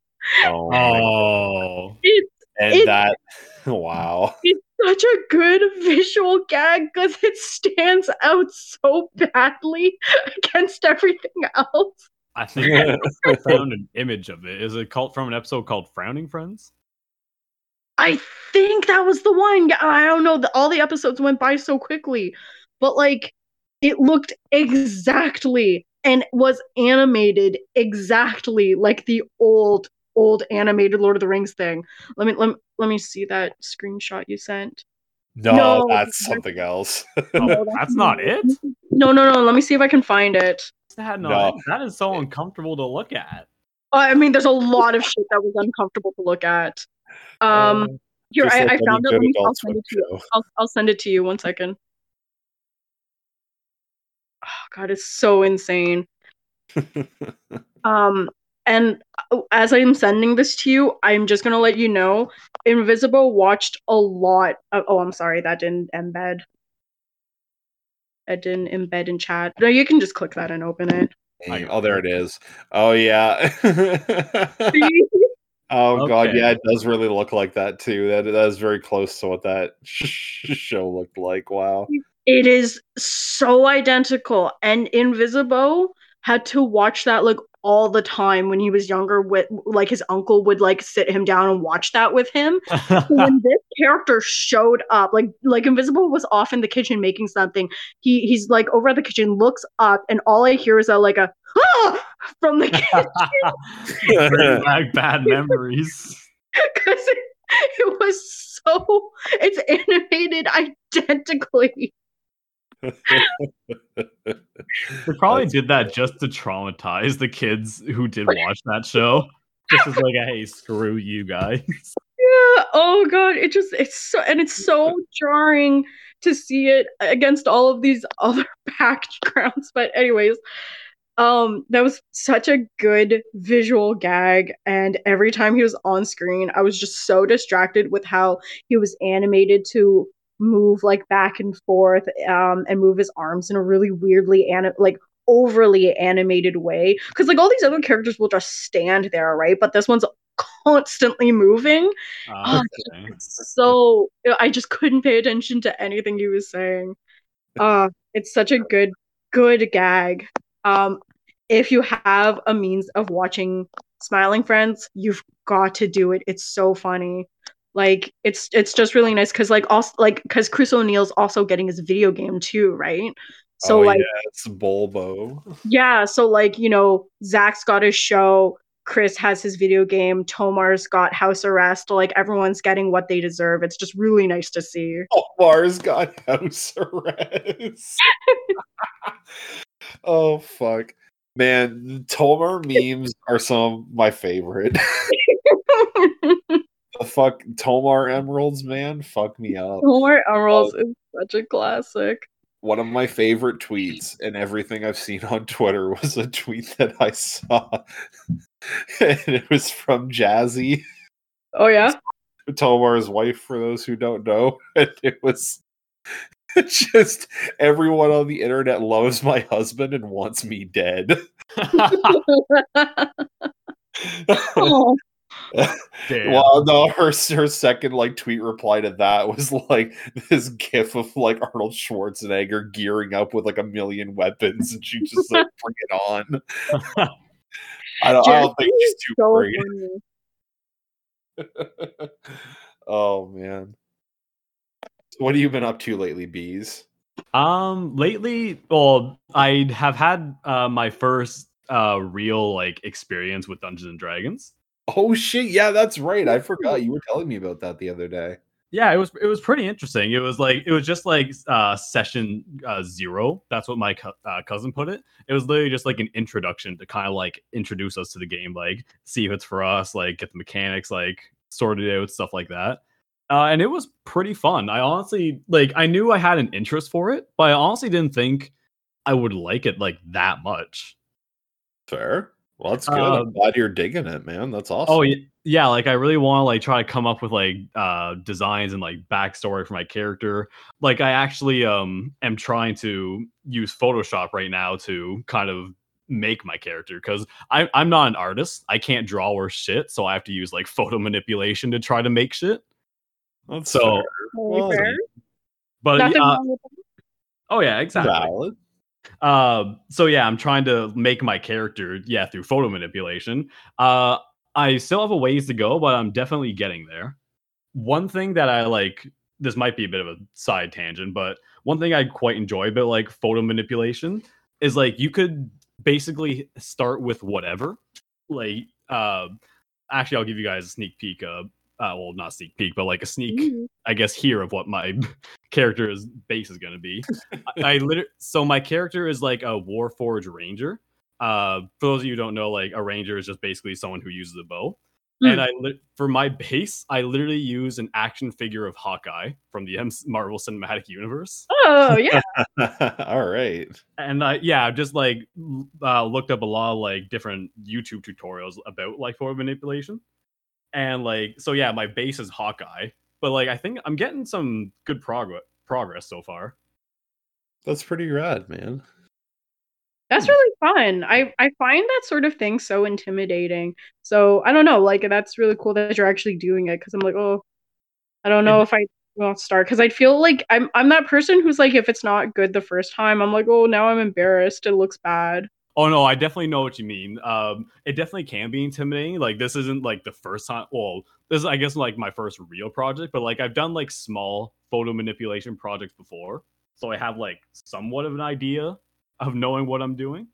Oh, my Oh, it's and it- that wow. Such a good visual gag because it stands out so badly against everything else I think I found an image of it. Is it called from an episode called Frowning Friends? I think that was the one. I don't know. The, all the episodes went by so quickly, but like it looked exactly and was animated exactly like the old old animated Lord of the Rings thing. Let me let me, let me see that screenshot you sent. No, No, that's that's- something else. Oh, No, that's not it. No, no, no. Let me see if I can find it. That, no, No. that is so uncomfortable to look at. Uh, I mean, there's a lot of shit that was uncomfortable to look at. Um, Uh, here I, like I found it. Let me, I'll send it to you. I'll, I'll send it to you. One second. Oh God, it's so insane. Um, and Oh, as I'm sending this to you, I'm just gonna let you know, Invisible watched a lot. Of, oh, I'm sorry, that didn't embed. That didn't embed in chat. No, you can just click that and open it. I- oh, there it is. Oh yeah. oh god, yeah, it does really look like that too. That that is very close to what that show looked like. Wow. It is so identical, and Invisible had to watch that like all the time when he was younger. With like his uncle would like sit him down and watch that with him. when this character showed up, like like Invisible was off in the kitchen making something. He he's like over at the kitchen, looks up, and all I hear is a like a ah! from the kitchen Bring back bad memories. because it, it was so it's animated identically. They probably That's did that just to traumatize the kids who did watch that show. Just as like, a, hey, screw you guys. Yeah. Oh god, it just it's so and it's so jarring to see it against all of these other backgrounds. But anyways, um, that was such a good visual gag, and every time he was on screen, I was just so distracted with how he was animated to move like back and forth, um, and move his arms in a really weirdly anim like overly animated way. Because like all these other characters will just stand there, right? But this one's constantly moving Uh, okay. so I just couldn't pay attention to anything he was saying. Uh, it's such a good, good gag. Um, if you have a means of watching Smiling Friends, you've got to do it. It's so funny. Like it's it's just really nice because like also like because Chris O'Neill's also getting his video game too, right? So oh, like yeah, it's Bulbo. yeah, so like, you know, Zach's got his show, Chris has his video game, Tomar's got house arrest, like everyone's getting what they deserve. It's just really nice to see. Oh, Mars got house arrest. oh fuck. Man, Tomar memes are some of my favorite. the fuck Tomar emeralds, man. Fuck me up. Tomar Emeralds is such a classic. one of my favorite tweets and everything I've seen on Twitter was a tweet that I saw, and it was from Jazzy, Oh yeah. Tomar's wife, for those who don't know, and it was just everyone on the internet loves my husband and wants me dead. Oh. Well, no, her her second like tweet reply to that was like this gif of like Arnold Schwarzenegger gearing up with like a million weapons, and she just like bring it on. I don't, I don't think she's too so great. oh man, what have you been up to lately, bees? Um, lately, well, I have had uh, my first uh real like experience with Dungeons and Dragons. Oh shit, yeah, that's right. I forgot you were telling me about that the other day. Yeah, it was it was pretty interesting. It was like it was just like uh session uh, zero. That's what my co- uh, cousin put it. It was literally just like an introduction to kind of like introduce us to the game, like see if it's for us, like get the mechanics like sorted out, stuff like that. Uh, and it was pretty fun. I honestly like I knew I had an interest for it, but I honestly didn't think I would like it like that much. Fair. Well, that's good. I'm Um, glad you're digging it, man. That's awesome. Oh yeah, yeah. Like I really want to like try to come up with like uh designs and like backstory for my character. Like I actually um am trying to use Photoshop right now to kind of make my character because I I'm not an artist. I can't draw or shit, so I have to use like photo manipulation to try to make shit. That's So, fair. Well, fair. but Nothing uh, wrong with that. oh yeah, exactly. valid. Uh, so yeah, I'm trying to make my character, yeah, through photo manipulation. Uh, I still have a ways to go, but I'm definitely getting there. One thing that I like, this might be a bit of a side tangent, but one thing I quite enjoy about like photo manipulation is like you could basically start with whatever. Like, uh, actually, I'll give you guys a sneak peek. Uh, uh well, not sneak peek, but like a sneak Mhm. I guess here of what my character's base is going to be. I, I literally so my character is like a Warforged Ranger. Uh, for those of you who don't know, like a ranger is just basically someone who uses a bow. Hmm. And I lit for my base, I literally use an action figure of Hawkeye from the M- Marvel Cinematic Universe. Oh yeah. All right. And I yeah, I've just like l- uh, looked up a lot of like different YouTube tutorials about like photo manipulation. And like so yeah, my base is Hawkeye, but like I think I'm getting some good progress progress so far. That's pretty rad, man. That's hmm. really fun. I I find that sort of thing so intimidating. So I don't know, like that's really cool that you're actually doing it because I'm like, oh, I don't know if I will start because I feel like I'm I'm that person who's like, if it's not good the first time, I'm like, oh, now I'm embarrassed. It looks bad. Oh no, I definitely know what you mean. Um, it definitely can be intimidating. Like this isn't like the first time. Well, this is I guess like my first real project, but like I've done like small photo manipulation projects before, so I have like somewhat of an idea of knowing what I'm doing.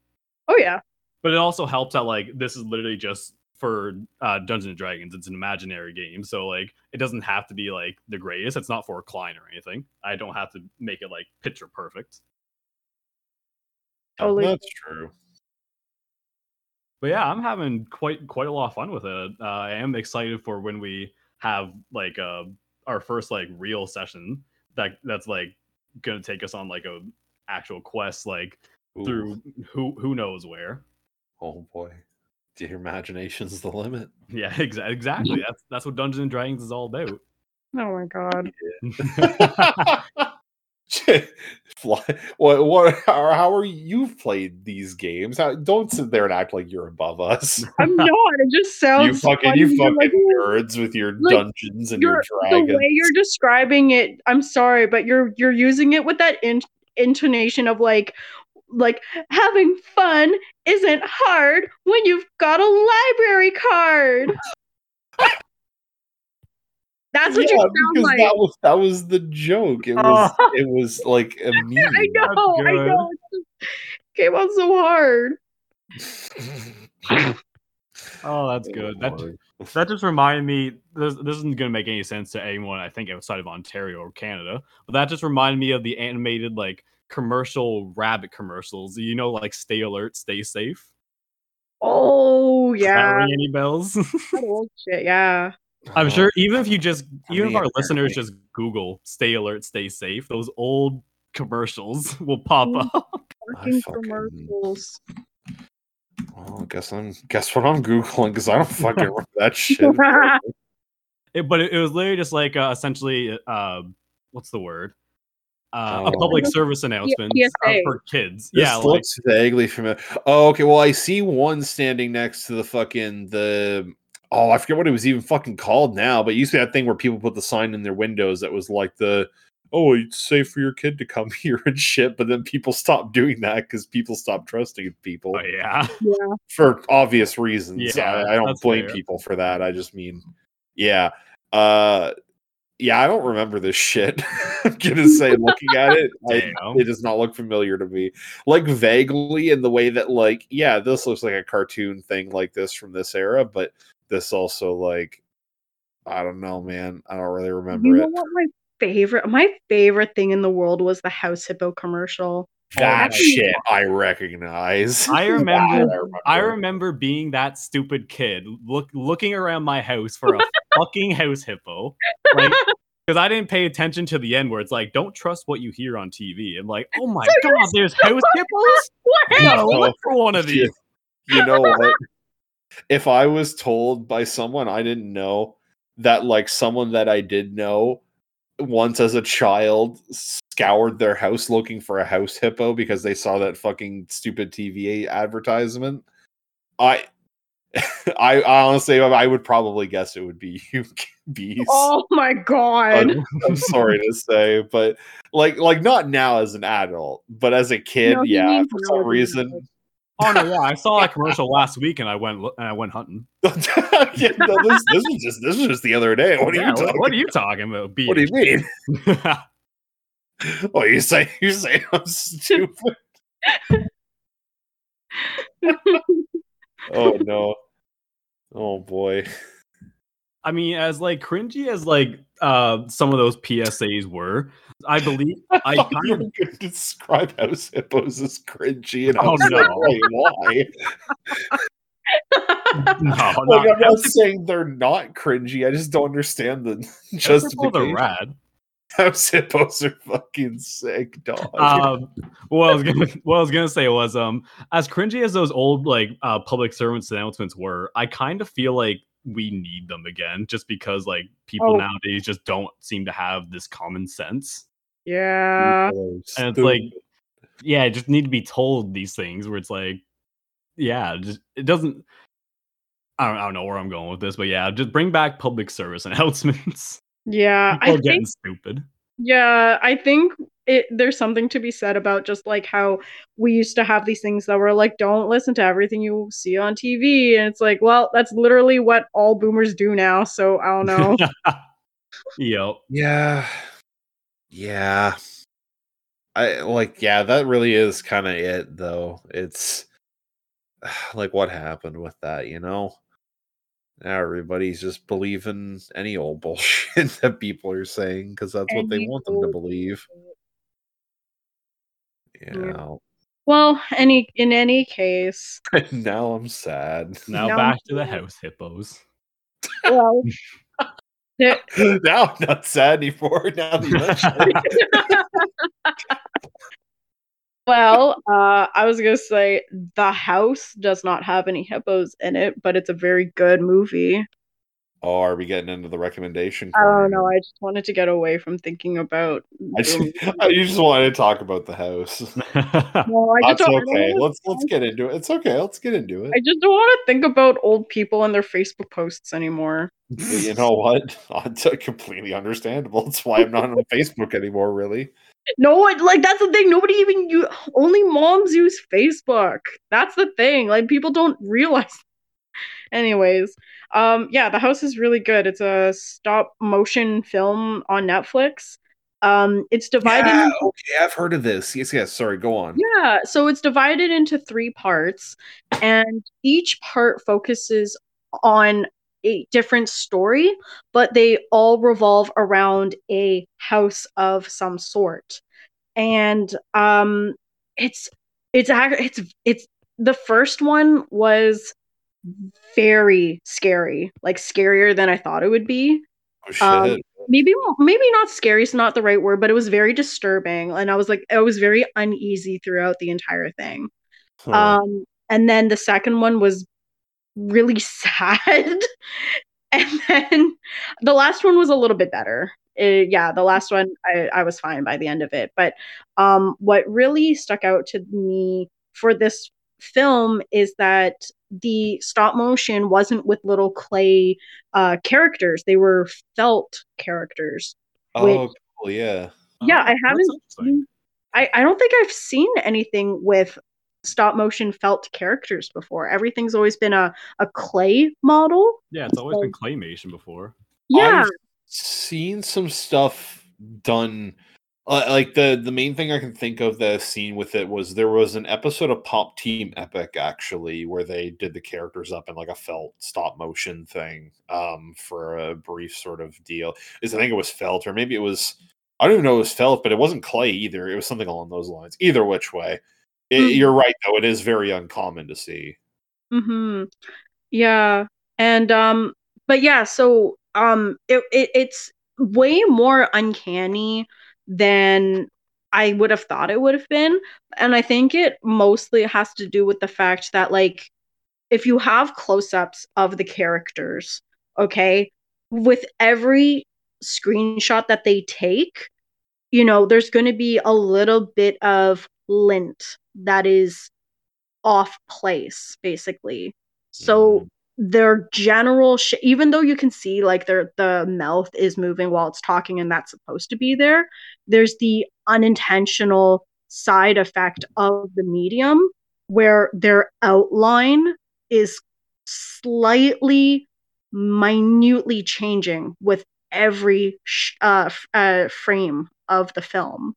Oh yeah. But it also helps that like this is literally just for uh, Dungeons and Dragons. It's an imaginary game, so like it doesn't have to be like the greatest. It's not for a client or anything. I don't have to make it like picture perfect. Totally. That's true. But yeah, I'm having quite quite a lot of fun with it. Uh, I am excited for when we have like uh our first like real session that that's like gonna take us on like a actual quest like Ooh. through who who knows where. Oh boy. Your imagination's the limit. Yeah, exa- exactly. That's that's what Dungeons and Dragons is all about. Oh my god. Fly. What? What? How, how are you played these games? How, don't sit there and act like you're above us. I'm not. It just sounds you fucking, funny. you fucking like, nerds with your like, dungeons and your you're- the way you're describing it i'm sorry but you're you're using it with that in- intonation of like like having fun isn't hard when you've got a library card that's what yeah, you sound because like that was that was the joke. It was oh. it was like a meme. i know i know it came out so hard oh, that's oh, good. That that just reminded me. This, this isn't gonna make any sense to anyone. I think outside of Ontario or Canada, but that just reminded me of the animated like commercial rabbit commercials. You know, like stay alert, stay safe. oh Does that yeah ring any bells? that old shit yeah I'm Oh, sure even if you just I even if mean, our listeners just Google "stay alert, stay safe," those old commercials will pop up. Fucking fucking- commercials. Well, guess I'm guess what I'm googling because I don't fucking remember that shit. It, but it, it was literally just like uh, essentially, uh, what's the word? Uh, a Oh. public service announcement uh, PSA. for kids. This yeah, like, looks vaguely familiar. Oh, okay. Well, I see one standing next to the fucking the. Oh, I forget what it was even fucking called now, but it used to be that thing where people put the sign in their windows that was like the, oh, it's safe for your kid to come here and shit. But then people stopped doing that because people stopped trusting people oh yeah, yeah. for obvious reasons. Yeah, I, I don't blame fair. people for that. I just mean, yeah, uh, yeah. I don't remember this shit. I'm gonna say, looking at it, I, it does not look familiar to me. Like vaguely in the way that, like, yeah, this looks like a cartoon thing like this from this era, but this also like, I don't know, man. I don't really remember You know it. what my favorite my favorite thing in the world was the House Hippo commercial. That Oh, shit I recognize. I That remember. I remember being that stupid kid, look looking around my house for a fucking house hippo, like because I didn't pay attention to the end where it's like, "Don't trust what you hear on TV." I'm like, "Oh my So god, there's house hippos! I Yeah. gotta look for one of these." you know what? If I was told by someone I didn't know that like someone that I did know once as a child scoured their house looking for a house hippo because they saw that fucking stupid TV advertisement, I I, I honestly I would probably guess it would be you bees. Oh my god. I'm, I'm sorry to say, but like like not now as an adult, but as a kid, No, yeah, for some reason. Oh no, yeah, I saw that commercial last week and I went and I went hunting. yeah, no, this, this was just this was just the other day. What are Yeah, you talking? What are you talking about? What do you mean? mean? Oh, you say you say I'm stupid. oh no. Oh boy. I mean, as like cringy as like uh some of those PSAs were, I believe I kind you of were going to describe house hippos as cringy, and I Oh, was no. like, why? no, Like, I'm not saying they're not cringy. I just don't understand the the justification. rad. House hippos are fucking sick, dog. um what I was gonna what I was gonna say was um as cringy as those old like uh public servants announcements were, I kind of feel like we need them again just because like people Oh. nowadays just don't seem to have this common sense. yeah. And it's like- stupid. Yeah, just need to be told these things where it's like yeah, just it doesn't I don't, I don't know where I'm going with this, but yeah, just bring back public service announcements. Yeah. People I are getting think stupid. Yeah, I think it there's something to be said about just like how we used to have these things that were like don't listen to everything you see on TV and it's like, well, that's literally what all boomers do now, so I don't know. Yo, Yeah. Yeah. I like yeah, that really is kind of it though. It's like what happened with that, you know? Now everybody's just believing any old bullshit that people are saying because that's what they want them to old believe. Yeah. Yeah. well, any in any case, now I'm sad. now No. back to the house hippos. well, now I'm not sad anymore. Now the you well, uh, I was gonna say the house does not have any hippos in it, but it's a very good movie. Oh, are we getting into the recommendation? I corner don't know. I just wanted to get away from thinking about. I just, I just wanted to talk about the house. Well, I just That's don't, I don't okay. wanna- Let's let's get into it. It's okay. Let's get into it. I just don't want to think about old people and their Facebook posts anymore. you know what? It's completely understandable. That's why I'm not on Facebook anymore. Really. No, it, like that's the thing. Nobody even you. Only moms use Facebook. That's the thing. Like people don't realize. Anyways, um, yeah, the house is really good. It's a stop motion film on Netflix. Um, it's divided. Yeah, into- okay, I've heard of this. Yes, yes. Sorry, go on. Yeah, so it's divided into three parts, and each part focuses on a different story, but they all revolve around a house of some sort. And um it's it's it's it's the first one was very scary, like scarier than I thought it would be. Oh shit. Um, maybe maybe not scary is not the right word, but it was very disturbing, and I was like, I was very uneasy throughout the entire thing. Huh. Um, and then the second one was really sad, and then the last one was a little bit better. Uh, yeah, the last one I, I was fine by the end of it. But um, what really stuck out to me for this film is that the stop motion wasn't with little clay uh, characters; they were felt characters. oh, cool. Yeah. Yeah, I Oh, haven't interesting. I, I don't think I've seen anything with stop motion felt characters before. Everything's always been a, a clay model. Yeah, it's always been claymation before. Yeah. I've seen some stuff done. Uh, like the the main thing I can think of that I've seen with it was there was an episode of Pop Team Epic actually where they did the characters up in like a felt stop motion thing um for a brief sort of deal. Is I think it was felt or maybe it was I don't even know it was felt, but it wasn't clay either. It was something along those lines. Either which way, it, Mhm. you're right though. It is very uncommon to see. Mm-hmm. Yeah. And um but yeah, so um it, it it's way more uncanny than I would have thought it would have been. And I think it mostly has to do with the fact that like if you have close-ups of the characters, okay, with every screenshot that they take, you know, there's going to be a little bit of lint that is off place basically. So Mhm. Their general sh- even though you can see like their the mouth is moving while it's talking and that's supposed to be there, there's the unintentional side effect of the medium where their outline is slightly minutely changing with every sh- uh, f- uh, frame of the film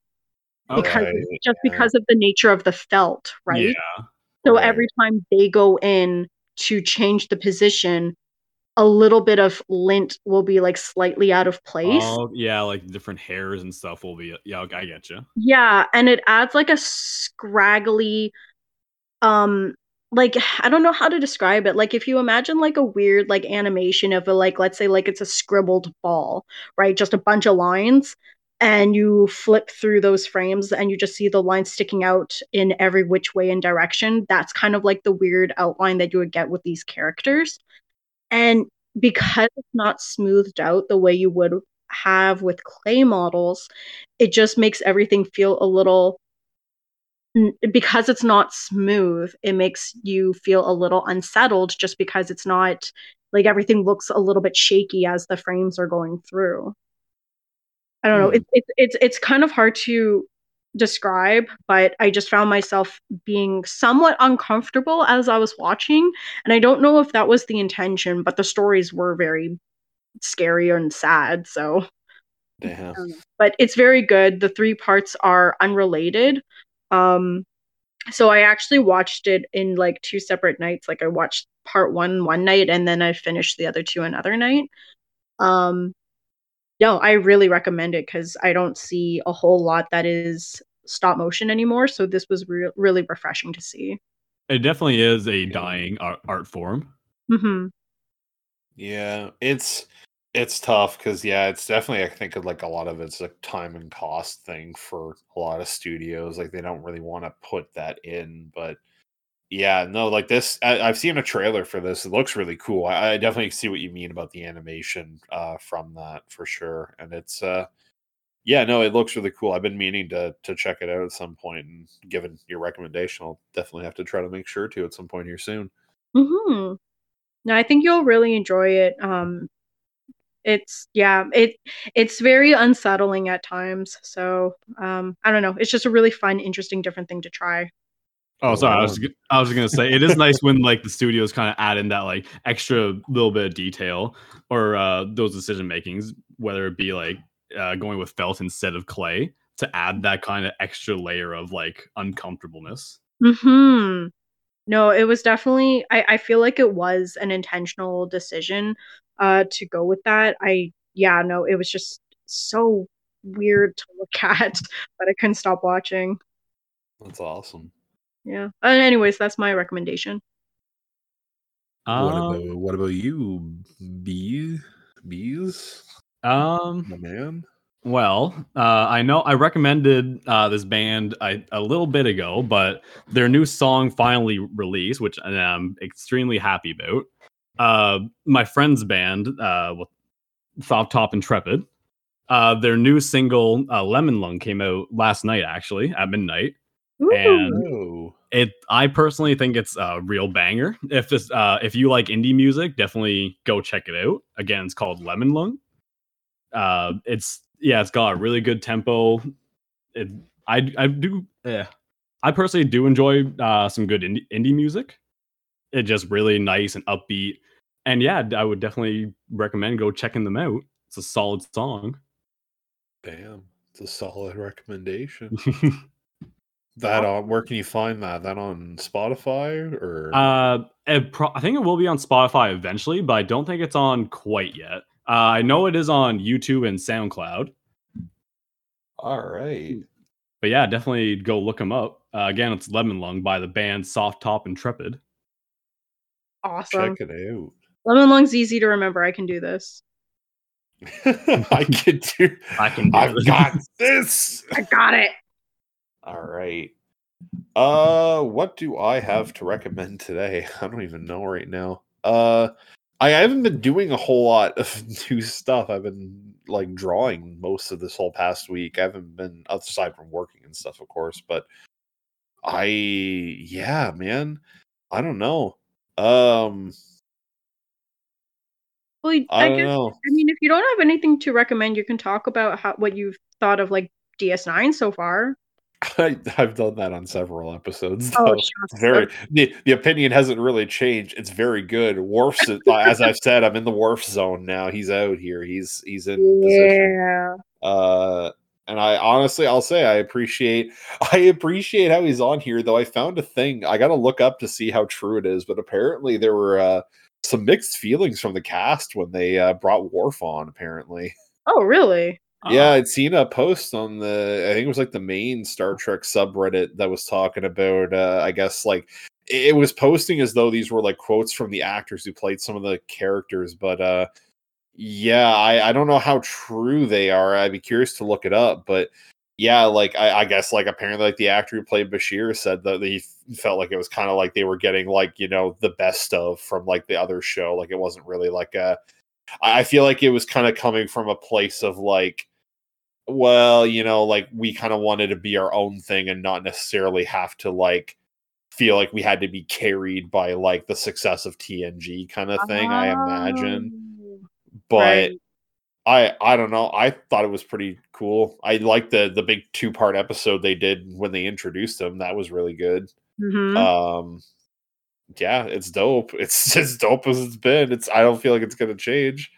because just yeah. because of the nature of the felt right Yeah. so Right. every time they go in to change the position a little bit of lint will be like slightly out of place Oh, yeah, like different hairs and stuff will be. Yeah, I get you. Yeah, and it adds like a scraggly um like I don't know how to describe it. Like if you imagine like a weird like animation of a like let's say like it's a scribbled ball, right? Just a bunch of lines and you flip through those frames and you just see the lines sticking out in every which way and direction. That's kind of like the weird outline that you would get with these characters. And because it's not smoothed out the way you would have with clay models, it just makes everything feel a little because it's not smooth it makes you feel a little unsettled just because it's not like everything looks a little bit shaky as the frames are going through i don't know Hmm. it's it's it's it's kind of hard to describe but i just found myself being somewhat uncomfortable as i was watching and i don't know if that was the intention but the stories were very scary and sad so Damn. but it's very good. The three parts are unrelated. Um, so I actually watched it in like two separate nights. Like I watched part one one night, and then I finished the other two another night. Um, no, I really recommend it because I don't see a whole lot that is stop motion anymore. So this was re- really refreshing to see. It definitely is a dying art, art form. hmm Yeah, it's it's tough because yeah, it's definitely I think like a lot of it's a time and cost thing for a lot of studios. Like they don't really want to put that in, but yeah, no, like this. I, I've seen a trailer for this. It looks really cool. I, I definitely see what you mean about the animation uh, from that for sure, and it's uh, yeah, no, it looks really cool. I've been meaning to to check it out at some point, and given your recommendation, I'll definitely have to try to make sure to at some point here soon. hmm No, I think you'll really enjoy it. Um, it's yeah, it it's very unsettling at times. So um, I don't know. It's just a really fun, interesting, different thing to try. Oh, sorry. I wow. was g- I was gonna say it is nice when like the studios kind of add in that like extra little bit of detail or uh, those decision makings, whether it be like uh, going with felt instead of clay to add that kind of extra layer of like uncomfortableness. Hmm. No, it was definitely. I I feel like it was an intentional decision, uh, to go with that. I yeah, no, it was just so weird to look at but I couldn't stop watching. That's awesome. Yeah. And anyways, that's my recommendation. what Um, about what about you, bees? Bees? Um, My man. Well, uh, I know I recommended uh, this band I, a little bit ago, but their new song finally released, which I'm extremely happy about. Uh, my friend's band, uh, with Soft Top Intrepid, uh, their new single uh, "Lemon Lung" came out last night, actually at midnight. Ooh. And- Oh. It, I personally think it's a real banger. If this, uh, if you like indie music, definitely go check it out. Again, it's called Lemon Lung. Uh, it's yeah, it's got a really good tempo. It, I, I do, yeah, I personally do enjoy uh, some good indie, indie music. It's just really nice and upbeat, and yeah, I would definitely recommend go checking them out. It's a solid song. Damn. It's a solid recommendation. That on where can you find that? That on Spotify or Uh, it pro- I think it will be on Spotify eventually, but I don't think it's on quite yet. Uh, I know it is on YouTube and SoundCloud, all right. but yeah, definitely go look them up. Uh, again, it's Lemon Lung by the band Soft Top Intrepid. awesome. Check it out. Lemon Lung's easy to remember. I can do this. I can do I can do I've this. got this. I got it. All right. Uh what do I have to recommend today? I don't even know right now. Uh I haven't been doing a whole lot of new stuff. I've been like drawing most of this whole past week. I haven't been aside from working and stuff, of course, but I yeah, man. I don't know. Um Well, I I, don't guess. know. I mean, if you don't have anything to recommend, you can talk about how what you've thought of like DS9 so far. I, I've done that on several episodes. Oh, shucks. very the, the opinion hasn't really changed. It's very good. Worf's uh, as I've said, I'm in the Worf zone now. He's out here. He's he's in position. Yeah. Uh and I honestly I'll say I appreciate I appreciate how he's on here, though I found a thing. I gotta look up to see how true it is, but apparently there were uh some mixed feelings from the cast when they uh, brought Worf on, apparently. Oh, really? Yeah, Uh, I'd seen a post on the I think it was like the main Star Trek subreddit that was talking about uh I guess like it was posting as though these were like quotes from the actors who played some of the characters, but uh yeah, I I don't know how true they are. I'd be curious to look it up, but yeah, like I, I guess like apparently like the actor who played Bashir said that he felt like it was kind of like they were getting like you know the best of from like the other show. Like it wasn't really like a. I feel like it was kind of coming from a place of like, well, you know, like we kind of wanted to be our own thing and not necessarily have to like feel like we had to be carried by like the success of TNG kind of thing. I imagine, Oh, but. right. I I don't know. I thought it was pretty cool. I liked the the big two part episode they did when they introduced them. That was really good. Mhm. Um, yeah, it's dope. It's as dope as it's been. It's I don't feel like it's gonna change.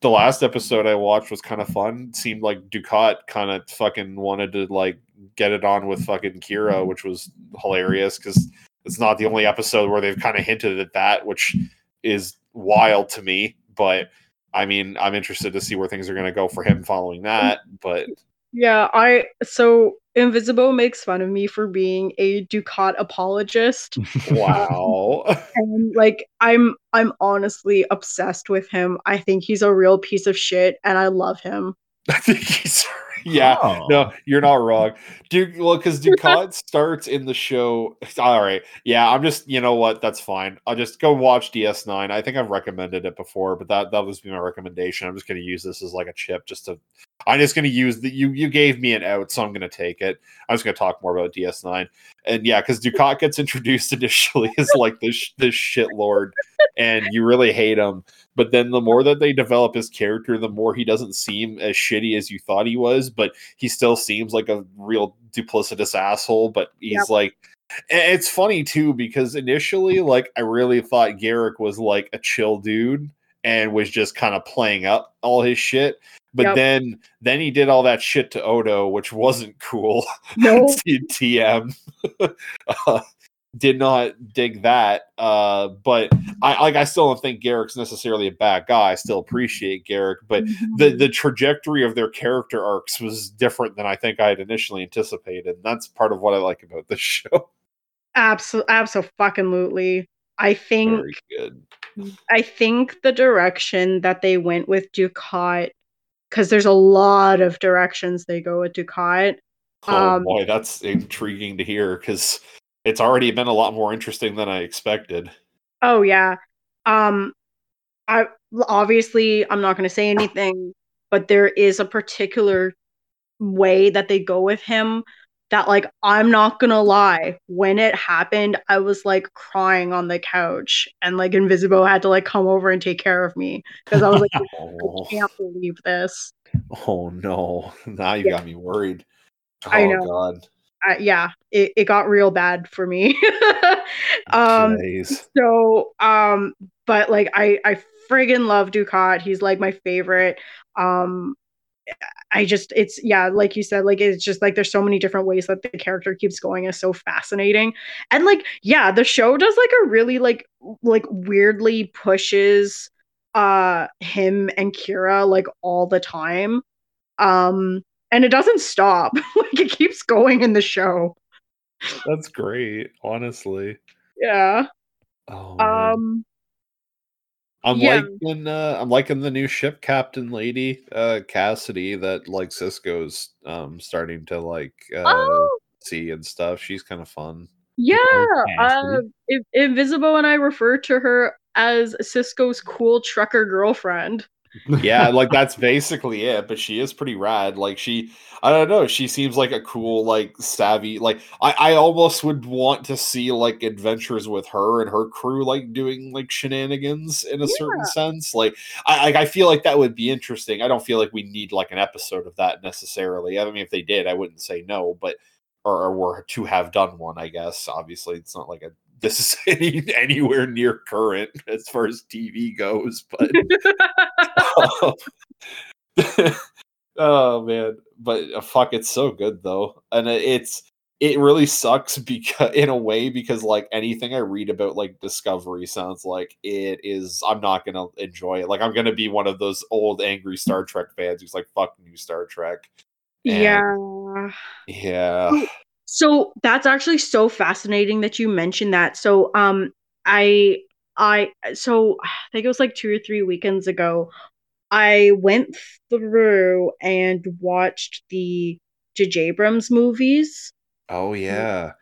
The last episode I watched was kind of fun. It seemed like Dukat kind of fucking wanted to like get it on with fucking Kira, mm-hmm. which was hilarious because it's not the only episode where they've kind of hinted at that, which is wild to me. But I mean, I'm interested to see where things are going to go for him following that. But Yeah, I so Invisible makes fun of me for being a Dukat apologist. wow, and like I'm I'm honestly obsessed with him. I think he's a real piece of shit and I love him. I think he's yeah. Oh. No, you're not wrong. Duke, well, because Dukat starts in the show. All right. Yeah, I'm just, you know what? That's fine. I'll just go watch DS9. I think I've recommended it before, but that that was my recommendation. I'm just going to use this as like a chip just to. I'm just going to use the you you gave me an out, so I'm going to take it. I'm just going to talk more about DS9, and yeah, because Dukat gets introduced initially as like this this shit lord, and you really hate him. But then the more that they develop his character, the more he doesn't seem as shitty as you thought he was, but he still seems like a real duplicitous asshole. But he's Yep. like, it's funny too because initially, like, I really thought Garak was like a chill dude and was just kind of playing up all his shit. But Yep. then, then he did all that shit to Odo, which wasn't cool. No. TM. uh, did not dig that. Uh, but I like I still don't think Garak's necessarily a bad guy. I still appreciate Garak, but the the trajectory of their character arcs was different than I think I had initially anticipated. And that's part of what I like about this show. Absolutely, absolutely. I think Very good. I think the direction that they went with Dukat because there's a lot of directions they go with Dukat. Oh Um, boy, that's intriguing to hear because it's already been a lot more interesting than I expected. Oh yeah. Um I obviously I'm not going to say anything, but there is a particular way that they go with him that like I'm not going to lie, when it happened, I was like crying on the couch and like Invisible had to like come over and take care of me because I was like I Oh, can't believe this. oh no, now you Yeah. got me worried. Oh I know. God, Uh, yeah, it, it got real bad for me. um Jeez. so um but like i i friggin love Dukat he's like my favorite um i just it's yeah like you said like it's just like there's so many different ways that the character keeps going is so fascinating and like yeah the show does like a really like like weirdly pushes uh him and kira like all the time um and it doesn't stop like it keeps going in the show That's great, honestly. yeah Oh man. um I'm yeah. liking uh I'm liking the new ship captain lady, uh Kasidy that like Sisko's um starting to like uh oh see and stuff. She's kind of fun. Yeah, uh, Invisible and I refer to her as Sisko's cool trucker girlfriend. Yeah, like that's basically it, but she is pretty rad. Like she I don't know, she seems like a cool, like savvy, like I, I almost would want to see like adventures with her and her crew like doing like shenanigans in a certain sense. Like I like I feel like that would be interesting. I don't feel like we need like an episode of that necessarily. I mean if they did, I wouldn't say no, but or, or were to have done one, I guess. Obviously it's not like a this is any, anywhere near current as far as TV goes, but oh man but uh, fuck it's so good though and it- it's it really sucks because in a way because like anything i read about like discovery sounds like it is i'm not gonna enjoy it like i'm gonna be one of those old angry star trek fans who's like fuck new star trek And- Yeah. yeah So that's actually so fascinating that you mentioned that. So um I I so I think it was like 2 or 3 weekends ago I went through and watched the J.J. Abrams movies oh yeah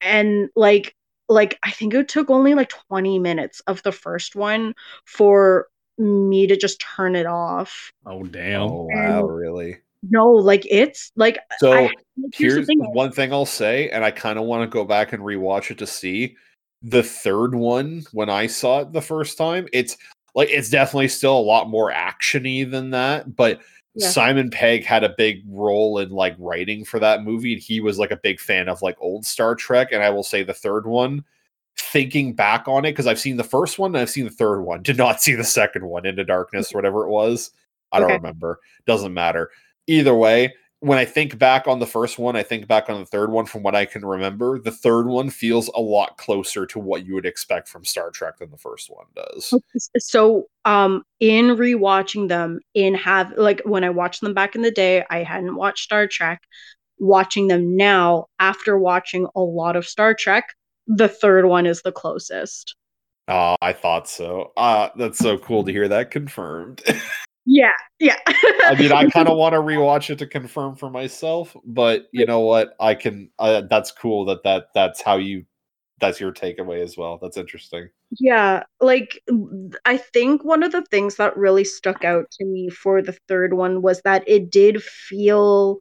and like like I think it took only like 20 minutes of the first one for me to just turn it off. oh damn. oh wow really No, like it's like so I, here's, here's thing. one thing I'll say, and I kind of want to go back and rewatch it to see the third one when I saw it the first time. It's like it's definitely still a lot more actiony than that, but Yeah. Simon Pegg had a big role in like writing for that movie, and he was like a big fan of like old Star Trek. And I will say the third one, thinking back on it, because I've seen the first one and I've seen the third one, did not see the second one, Into Darkness, or whatever it was. I don't Okay. remember. Doesn't matter. Either way, when I think back on the first one, I think back on the third one from what I can remember. The third one feels a lot closer to what you would expect from Star Trek than the first one does. so um in rewatching them in have like when I watched them back in the day, I hadn't watched Star Trek. Watching them now after watching a lot of Star Trek, the third one is the closest. Oh, I thought so. Uh, that's so cool to hear that confirmed. Yeah, yeah. I mean, I kind of want to rewatch it to confirm for myself, but you know what? I can. Uh, that's cool that that that's how you. That's your takeaway as well. That's interesting. Yeah, like I think one of the things that really stuck out to me for the third one was that it did feel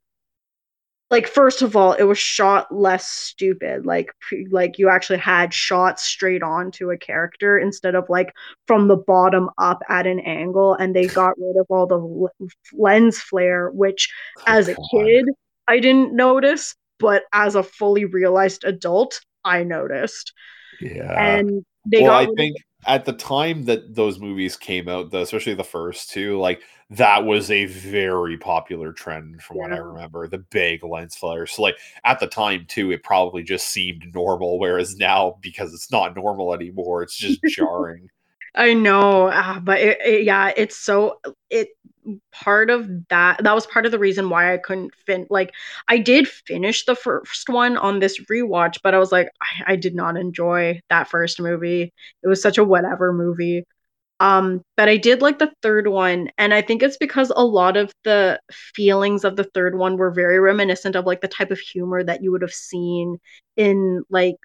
like first of all, it was shot less stupid. Like like you actually had shots straight on to a character instead of like from the bottom up at an angle and they got rid of all the lens flare which oh, as a God. kid I didn't notice, but as a fully realized adult, I noticed. yeah. And they well, got I think at the time that those movies came out, though, especially the first two, like that was a very popular trend from what I remember. The big lens flares. So, like at the time too, it probably just seemed normal. Whereas now, because it's not normal anymore, it's just jarring. I know, ah, but it, it, yeah, it's so it part of that that was part of the reason why I couldn't fin like I did finish the first one on this rewatch, but I was like I, I did not enjoy that first movie. It was such a whatever movie. Um, but I did like the third one, and I think it's because a lot of the feelings of the third one were very reminiscent of like the type of humor that you would have seen in like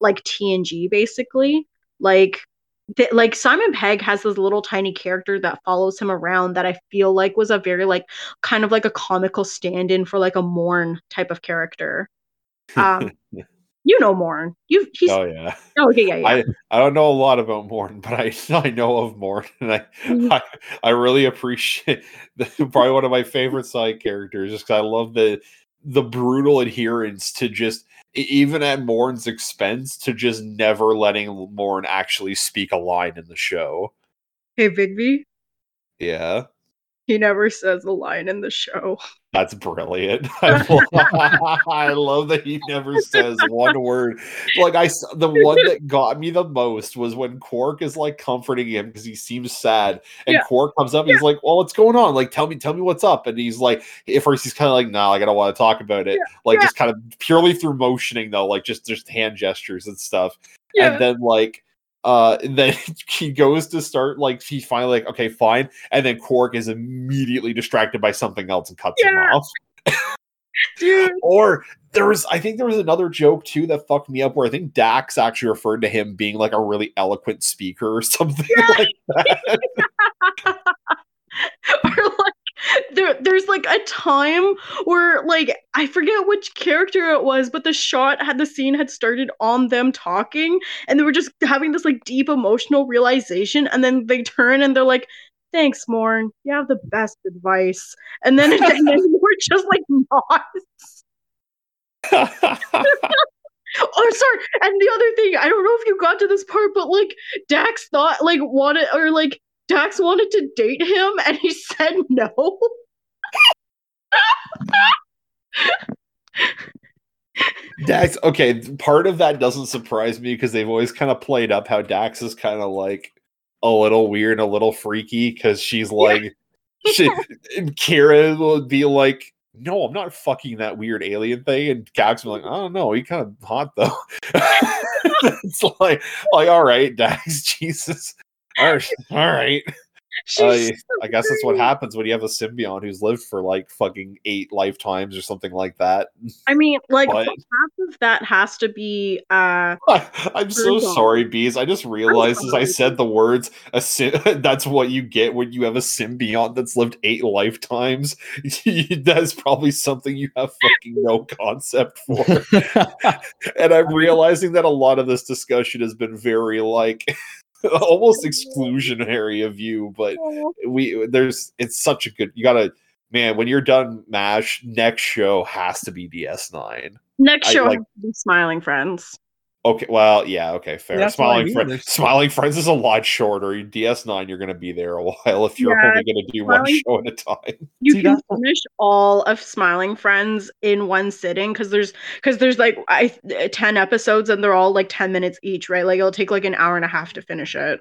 like TNG, basically. Like th- like Simon Pegg has this little tiny character that follows him around that I feel like was a very like kind of like a comical stand-in for like a Morn type of character. Um, you know Morn. You he's oh yeah. oh okay yeah yeah. I, I don't know a lot about Morn, but I I know of Morn, and I Mhm. I, I really appreciate the, probably one of my favorite side characters, just cuz I love the the brutal adherence to just even at Morn's expense to just never letting Morn actually speak a line in the show. hey Bigby, Yeah. He never says a line in the show. That's brilliant. I love, that he never says one word. Like I the one that got me the most was when Quark is like comforting him because he seems sad, and Yeah. Quark comes up. And he's like, "Well, what's going on? Like, tell me, tell me what's up." And he's like, at first he's kind of like, "No, like, I don't want to talk about it." Like, Yeah. just kind of purely through motioning though, like just just hand gestures and stuff. Yeah. And then like. Uh, and then he goes to start like he finally like okay fine, and then Quark is immediately distracted by something else and cuts him off. Dude, Or there was, I think there was another joke too that fucked me up where I think Dax actually referred to him being like a really eloquent speaker or something like that. or there there's like a time where like I forget which character it was, but the shot had the scene had started on them talking and they were just having this like deep emotional realization and then they turn and they're like Thanks, Morn. You have the best advice. And then, and then we're just like nods. Oh, sorry. And the other thing, I don't know if you got to this part, but like Dax thought like wanted or like Dax wanted to date him and he said no. Dax, okay, part of that doesn't surprise me because they've always kind of played up how Dax is kind of like a little weird, a little freaky because she's like, she, and Kira will be like, no, I'm not fucking that weird alien thing. And Dax will be like, I don't know, he kind of hot though. it's like, like, all right, Dax, Jesus. All right, all right. I, I guess that's what happens when you have a symbiont who's lived for like fucking eight lifetimes or something like that. I mean, like But- half of that has to be uh I'm so Brutal. sorry, bees. I just realized as I said the words, a sy- that's what you get when you have a symbiont that's lived eight lifetimes. that's probably something you have fucking no concept for. and I'm realizing that a lot of this discussion has been very like almost exclusionary of you, but we there's it's such a good you gotta man when you're done mash next show has to be ds9 next I show like- has to be smiling friends. Okay well yeah okay fair That's what I smiling mean, friends smiling friends is a lot shorter ds9 you're gonna be there a while if you're Yeah, only gonna do one show at a time You See, can that's finish all of Smiling Friends in one sitting because there's because there's like I ten episodes and they're all like ten minutes each, right? Like it'll take like an hour and a half to finish it.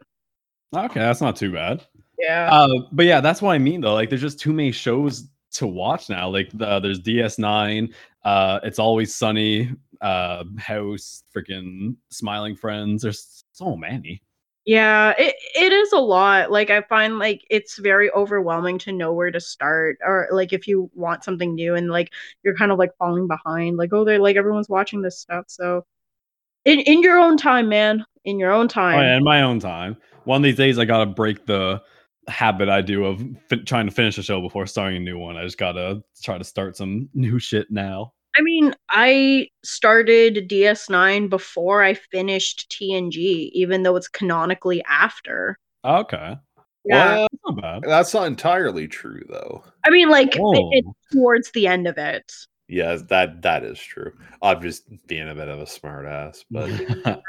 okay, that's not too bad. Yeah. Uh, but yeah, that's what I mean though. Like, there's just too many shows to watch now. Like, the, there's DS9, uh, It's Always Sunny, uh, House, freaking Smiling Friends. There's so many. Yeah, it, it is a lot. Like I find like it's very overwhelming to know where to start or like if you want something new and like you're kind of like falling behind. Like oh they're like everyone's watching this stuff. So in in your own time, man. In your own time. Oh, yeah, in my own time. One of these days, I gotta break the habit I do of fi- trying to finish a show before starting a new one. I just gotta try to start some new shit now. I mean, I started DS9 before I finished TNG, even though it's canonically after. Okay, Yeah. Well, that's not bad. that's not entirely true though I mean, like, it, Oh. it's towards the end of it. Yeah that that is true i'm just being a bit of a smart ass but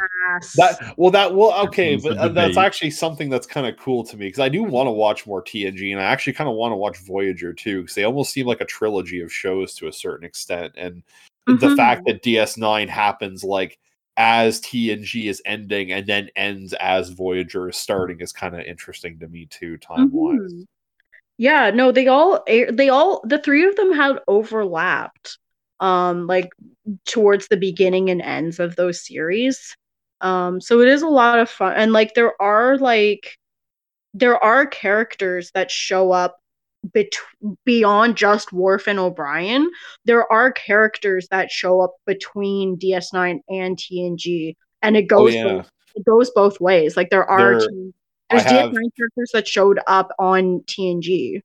That well, that well, okay, comes but uh, that's actually something that's kind of cool to me because I do want to watch more TNG, and I actually kind of want to watch Voyager too because they almost seem like a trilogy of shows to a certain extent, and the Mhm. fact that DS9 happens like as TNG is ending and then ends as Voyager is starting is kind of interesting to me too, time wise. Mhm. Yeah, no, they all they all the three of them had overlapped um like towards the beginning and ends of those series. Um so it is a lot of fun and like there are like there are characters that show up bet- beyond just Worf and O'Brien. There are characters that show up between DS9 and TNG, and it Oh goes yeah. both, it goes both ways. Like there are There- there's have- DS9 characters that showed up on TNG.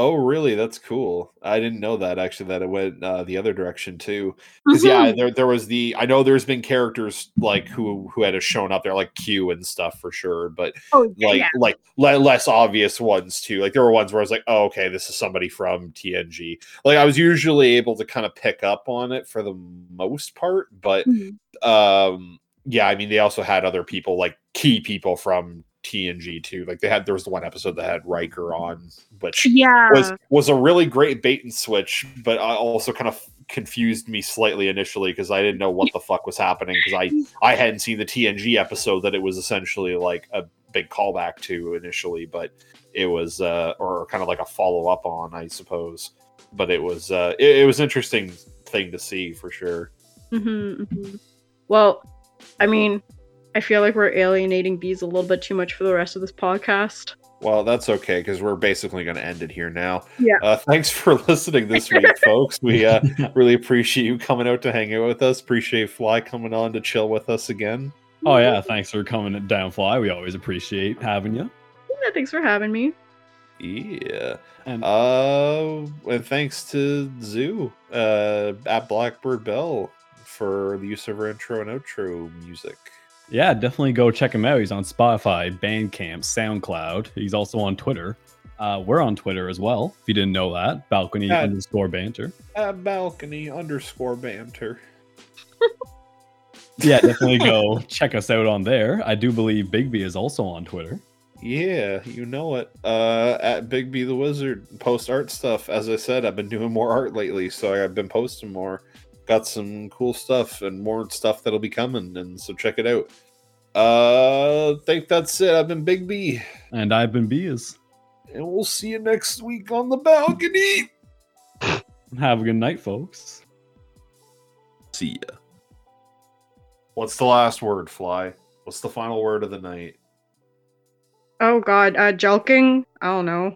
Oh, really? That's cool. I didn't know that actually. That it went uh, the other direction too. Because yeah, Mhm. there there was the. I know there's been characters like who who had shown up there, like Q and stuff for sure. But oh yeah, like yeah. like le- less obvious ones too. Like there were ones where I was like, oh, okay, this is somebody from TNG. Like I was usually able to kind of pick up on it for the most part, but Mhm. um yeah, I mean they also had other people like key people from TNG too. Like they had there was the one episode that had Riker on, which yeah. was was a really great bait and switch, but I also kind of confused me slightly initially because I didn't know what the fuck was happening because I I hadn't seen the TNG episode that it was essentially like a big callback to initially, but it was uh or kind of like a follow up on, I suppose. But it was uh it, it was interesting thing to see for sure. hmm hmm Well, I mean, I feel like we're alienating bees a little bit too much for the rest of this podcast. Well, that's okay because we're basically going to end it here now. Yeah. Uh, thanks for listening this week, folks. We uh, really appreciate you coming out to hang out with us. Appreciate Fly coming on to chill with us again. oh yeah, thanks for coming down, Fly. We always appreciate having you. Yeah, thanks for having me. Yeah. And Uh, and thanks to Zoo uh, at Blackbird Bell for the use of our intro and outro music. Yeah, definitely go check him out. He's on Spotify, Bandcamp, SoundCloud. He's also on Twitter. Uh, we're on Twitter as well. If you didn't know that, balcony Yeah. underscore banter. At balcony underscore banter. Yeah, definitely go check us out on there. I do believe Bigby is also on Twitter. Yeah, you know it. Uh, at Bigby the Wizard, post art stuff. As I said, I've been doing more art lately, so I've been posting more. Got some cool stuff and more stuff that'll be coming, and so check it out. Uh, think that's it. I've been Bigby, And I've been Bees. and we'll see you next week on the balcony. Have a good night, folks. See ya. What's the last word, Fly? What's the final word of the night? Oh god, uh Jelking? I don't know.